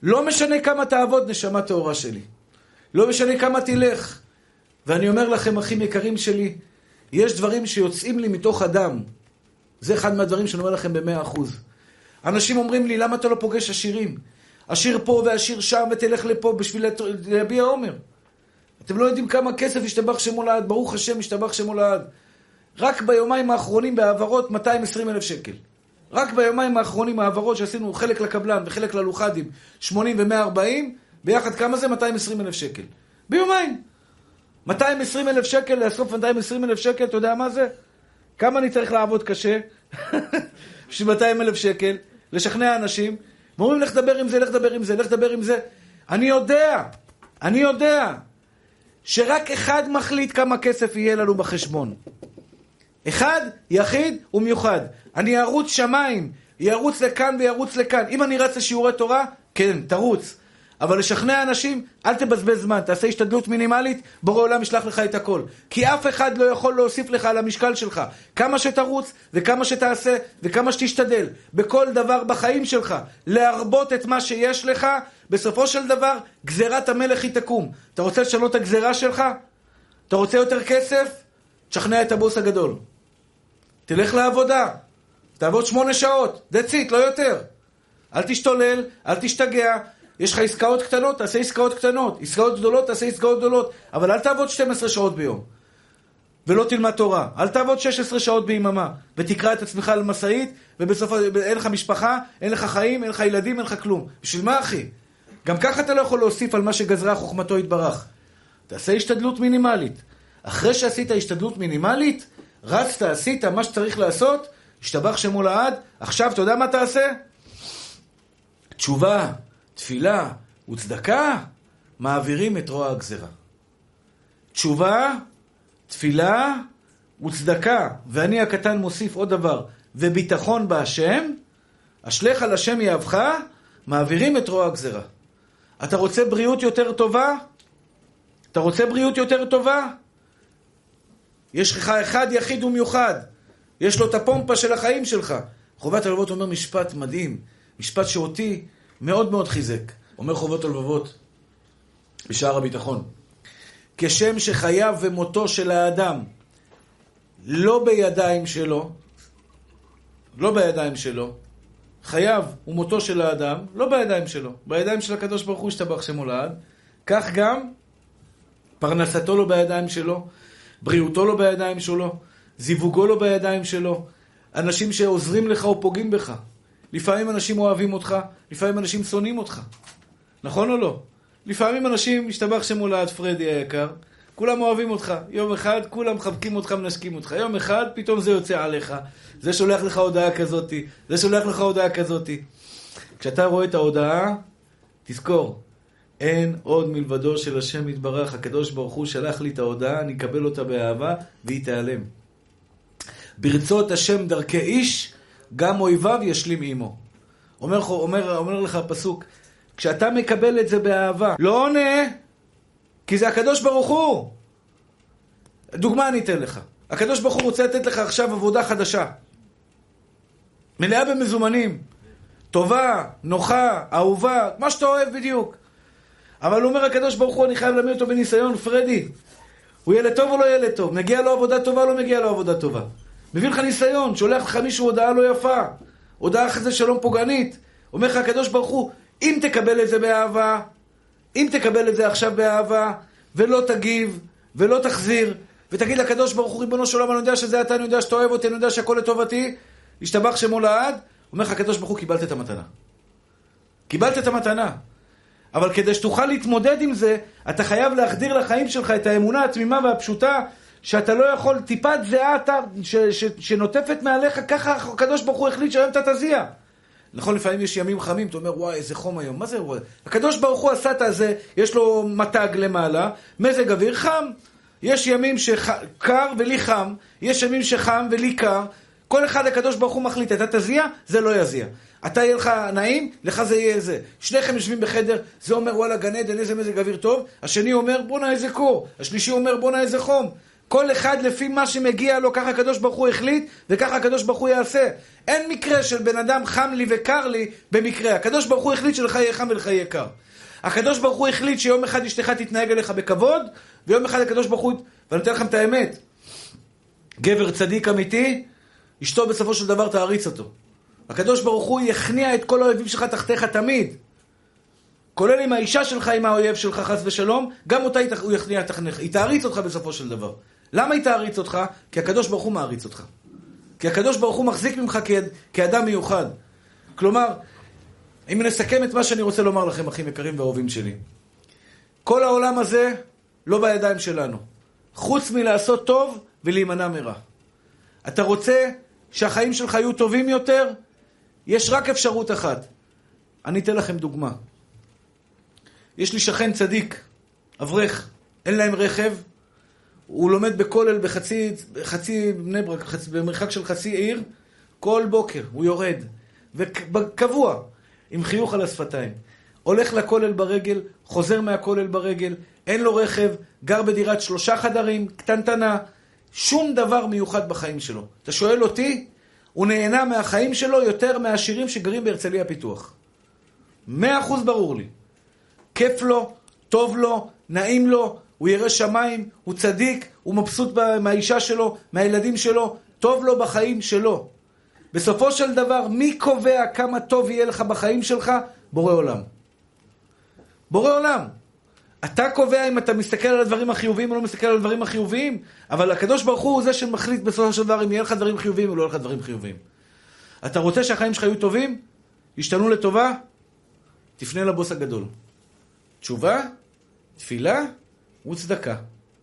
לא משנה כמה תעבוד, נשמה טהורה שלי. לא משנה כמה תלך. ואני אומר לכם, אחים יקרים שלי, יש דברים שיוצאים לי מתוך הדם. זה אחד מהדברים שאני אומר לכם במאה אחוז. אנשים אומרים לי, למה אתה לא פוגש עשירים? עשיר פה ועשיר שם, ותלך לפה בשביל להביע עומר. אתם לא יודעים כמה כסף השתבח שמו לעד, ברוך השם השתבח שמו לעד. רק ביומיים האחרונים בהעברות 220 אלף שקל. רק ביומיים האחרונים העברות שעשינו חלק לקבלן וחלק ללוחדים, 80 ו-140, ביחד כמה זה? 220 אלף שקל. ביומיים. 220 אלף שקל, לאסוף 220 אלף שקל, אתה יודע מה זה? כמה אני צריך לעבוד קשה? בשביל 200 אלף שקל, לשכנע אנשים, ואומרים לך לדבר עם זה, לך לדבר עם זה, לך לדבר עם זה. אני יודע, אני יודע, שרק אחד מחליט כמה כסף יהיה לנו בחשבון. אחד, יחיד ומיוחד. אני ארוץ שמיים, ירוץ לכאן וירוץ לכאן. אם אני רץ לשיעורי תורה, כן, תרוץ. אבל לשכנע אנשים, אל תבזבז זמן, תעשה השתדלות מינימלית, בורא עולם ישלח לך את הכל. כי אף אחד לא יכול להוסיף לך על המשקל שלך. כמה שתרוץ, וכמה שתעשה, וכמה שתשתדל, בכל דבר בחיים שלך, להרבות את מה שיש לך, בסופו של דבר, גזירת המלך היא תקום. אתה רוצה לשנות את הגזירה שלך? אתה רוצה יותר כסף? תשכנע את הבוס הגדול. תלך לעבודה, תעבוד שמונה שעות, that's it, לא יותר. אל תשתולל, אל תשתגע, יש לך עסקאות קטנות, תעשה עסקאות קטנות. עסקאות גדולות, תעשה עסקאות גדולות. אבל אל תעבוד 12 שעות ביום. ולא תלמד תורה. אל תעבוד 16 שעות ביממה. ותקרא את עצמך על משאית, ובסוף אין לך משפחה, אין לך חיים, אין לך ילדים, אין לך כלום. בשביל מה, אחי? גם ככה אתה לא יכול להוסיף על מה שגזרה חוכמתו יתברך. תעשה השתדלות מינימלית. אחרי שעשית השתדלות מינימלית, רצת, עשית מה שצריך לעשות, השתבח שמו לעד, עכשיו אתה יודע מה תעשה? תשובה, תפילה וצדקה, מעבירים את רוע הגזרה. תשובה, תפילה וצדקה, ואני הקטן מוסיף עוד דבר, וביטחון בהשם, אשליך על השם יהבך, מעבירים את רוע הגזרה. אתה רוצה בריאות יותר טובה? אתה רוצה בריאות יותר טובה? יש לך אחד יחיד ומיוחד, יש לו את הפומפה של החיים שלך. חובת הלבבות אומר משפט מדהים, משפט שאותי מאוד מאוד חיזק. אומר חובות הלבבות בשער הביטחון. כשם שחייו ומותו של האדם לא בידיים שלו, לא בידיים שלו, חייו ומותו של האדם לא בידיים שלו, בידיים של הקדוש ברוך הוא השתבח שמו לעד, כך גם פרנסתו לא בידיים שלו, בריאותו לא בידיים שלו, זיווגו לא בידיים שלו, אנשים שעוזרים לך או פוגעים בך. לפעמים אנשים אוהבים אותך, לפעמים אנשים שונאים אותך. נכון או לא? לפעמים אנשים, משתבח שמולד פרדי היקר, כולם אוהבים אותך. יום אחד כולם מחבקים אותך, מנשקים אותך. יום אחד פתאום זה יוצא עליך. זה שולח לך הודעה כזאתי, זה שולח לך הודעה כזאתי. כשאתה רואה את ההודעה, תזכור, אין עוד מלבדו של השם יתברך. הקדוש ברוך הוא שלח לי את ההודעה, אני אקבל אותה באהבה, והיא תיעלם. ברצות השם דרכי איש, גם אויביו ישלים עמו. אומר, אומר, אומר לך הפסוק, כשאתה מקבל את זה באהבה, לא עונה, כי זה הקדוש ברוך הוא. דוגמה אני אתן לך. הקדוש ברוך הוא רוצה לתת לך עכשיו עבודה חדשה. מלאה במזומנים. טובה, נוחה, אהובה, מה שאתה אוהב בדיוק. אבל אומר הקדוש ברוך הוא, אני חייב להעמיד אותו בניסיון, פרדי. הוא ילד טוב או לא ילד טוב? מגיע לו עבודה טובה או לא מגיע לו עבודה טובה? מביא לך ניסיון, שולח לך מישהו הודעה לא יפה, הודעה חזה שלום פוגענית. אומר לך הקדוש ברוך הוא, אם תקבל את זה באהבה, אם תקבל את זה עכשיו באהבה, ולא תגיב, ולא תחזיר, ותגיד לקדוש ברוך הוא, ריבונו של עולם, אני יודע שזה אתה, אני יודע שאתה אוהב אותי, אני יודע שהכל לטובתי, ישתבח שמו לעד, אומר לך הקדוש ברוך הוא, קיבלת את המתנה. קיבלת את המתנה. אבל כדי שתוכל להתמודד עם זה, אתה חייב להחדיר לחיים שלך את האמונה התמימה והפשוטה, שאתה לא יכול, טיפת זיעה שנוטפת מעליך, ככה הקדוש ברוך הוא החליט שהיום אתה תזיע. נכון, לפעמים יש ימים חמים, אתה אומר, וואי, איזה חום היום, מה זה? הקדוש ברוך הוא עשה את הזה, יש לו מתג למעלה, מזג אוויר חם. יש ימים שקר ולי חם, יש ימים שחם ולי קר. כל אחד הקדוש ברוך הוא מחליט, אתה תזיע, זה לא יזיע. אתה יהיה לך נעים, לך זה יהיה זה. שניכם יושבים בחדר, זה אומר וואלה גן עדן, איזה מזג אוויר טוב, השני אומר בואנה איזה קור, השלישי אומר בואנה איזה חום. כל אחד לפי מה שמגיע לו, ככה הקדוש ברוך הוא החליט, וככה הקדוש ברוך הוא יעשה. אין מקרה של בן אדם חם לי וקר לי במקרה. הקדוש ברוך הוא החליט שלך יהיה חם ולך יהיה קר. הקדוש ברוך הוא החליט שיום אחד אשתך תתנהג אליך בכבוד, ויום אחד הקדוש ברוך הוא... ואני אתן לכם את האמת. גבר צדיק אמיתי, אשתו בסופו של דבר תעריץ אותו. הקדוש ברוך הוא יכניע את כל האויבים שלך תחתיך תמיד. כולל עם האישה שלך, עם האויב שלך, חס ושלום, גם אותה הוא יכניע תחתיך. היא תעריץ אותך בסופו של דבר. למה היא תעריץ אותך? כי הקדוש ברוך הוא מעריץ אותך. כי הקדוש ברוך הוא מחזיק ממך כ- כאדם מיוחד. כלומר, אם נסכם את מה שאני רוצה לומר לכם, אחים יקרים ואהובים שלי. כל העולם הזה לא בידיים שלנו. חוץ מלעשות טוב ולהימנע מרע. אתה רוצה שהחיים שלך יהיו טובים יותר? יש רק אפשרות אחת. אני אתן לכם דוגמה. יש לי שכן צדיק, אברך, אין להם רכב, הוא לומד בכולל בחצי, חצי בני ברק, חצי, במרחק של חצי עיר, כל בוקר הוא יורד, וקבוע, עם חיוך על השפתיים. הולך לכולל ברגל, חוזר מהכולל ברגל, אין לו רכב, גר בדירת שלושה חדרים, קטנטנה, שום דבר מיוחד בחיים שלו. אתה שואל אותי, הוא נהנה מהחיים שלו יותר מהעשירים שגרים בהרצליה פיתוח. מאה אחוז ברור לי. כיף לו, טוב לו, נעים לו, הוא ירא שמיים, הוא צדיק, הוא מבסוט מהאישה שלו, מהילדים שלו, טוב לו בחיים שלו. בסופו של דבר, מי קובע כמה טוב יהיה לך בחיים שלך? בורא עולם. בורא עולם. אתה קובע אם אתה מסתכל על הדברים החיוביים או לא מסתכל על הדברים החיוביים, אבל הקדוש ברוך הוא זה שמחליט בסופו של דבר אם יהיה לך דברים חיוביים או לא יהיה לך דברים חיוביים. אתה רוצה שהחיים שלך יהיו טובים? ישתנו לטובה? תפנה לבוס הגדול. תשובה, תפילה וצדקה.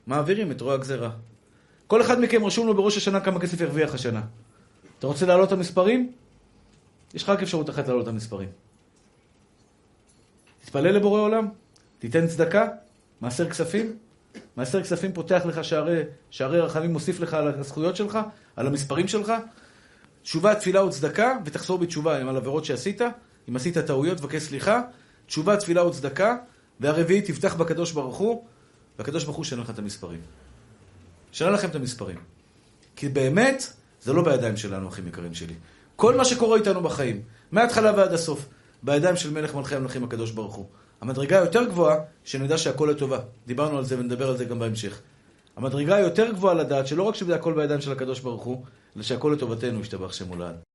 מעבירים את רוע הגזירה. כל אחד מכם רשום לו בראש השנה כמה כסף ירוויח השנה. אתה רוצה להעלות את המספרים? יש לך רק אפשרות אחת להעלות את המספרים. תתפלל לבורא עולם, תיתן צדקה, מעשר כספים. מעשר כספים פותח לך שערי, שערי רחמים, מוסיף לך על הזכויות שלך, על המספרים שלך. תשובה, תפילה וצדקה, ותחזור בתשובה על עבירות שעשית. אם עשית טעויות, תבקש סליחה. תשובה, תפילה וצדקה. והרביעית, תפתח בקדוש ברוך הוא, והקדוש ברוך הוא ישנה לך את המספרים. ישנה לכם את המספרים. כי באמת, זה לא בידיים שלנו, אחים יקרים שלי. כל מה שקורה איתנו בחיים, מההתחלה ועד הסוף, בידיים של מלך מלכי המלכים הקדוש ברוך הוא. המדרגה היותר גבוהה, שנדע שהכל לטובה. דיברנו על זה ונדבר על זה גם בהמשך. המדרגה היותר גבוהה לדעת שלא רק שזה הכל בידיים של הקדוש ברוך הוא, אלא שהכל לטובתנו, ישתבח שם מולד.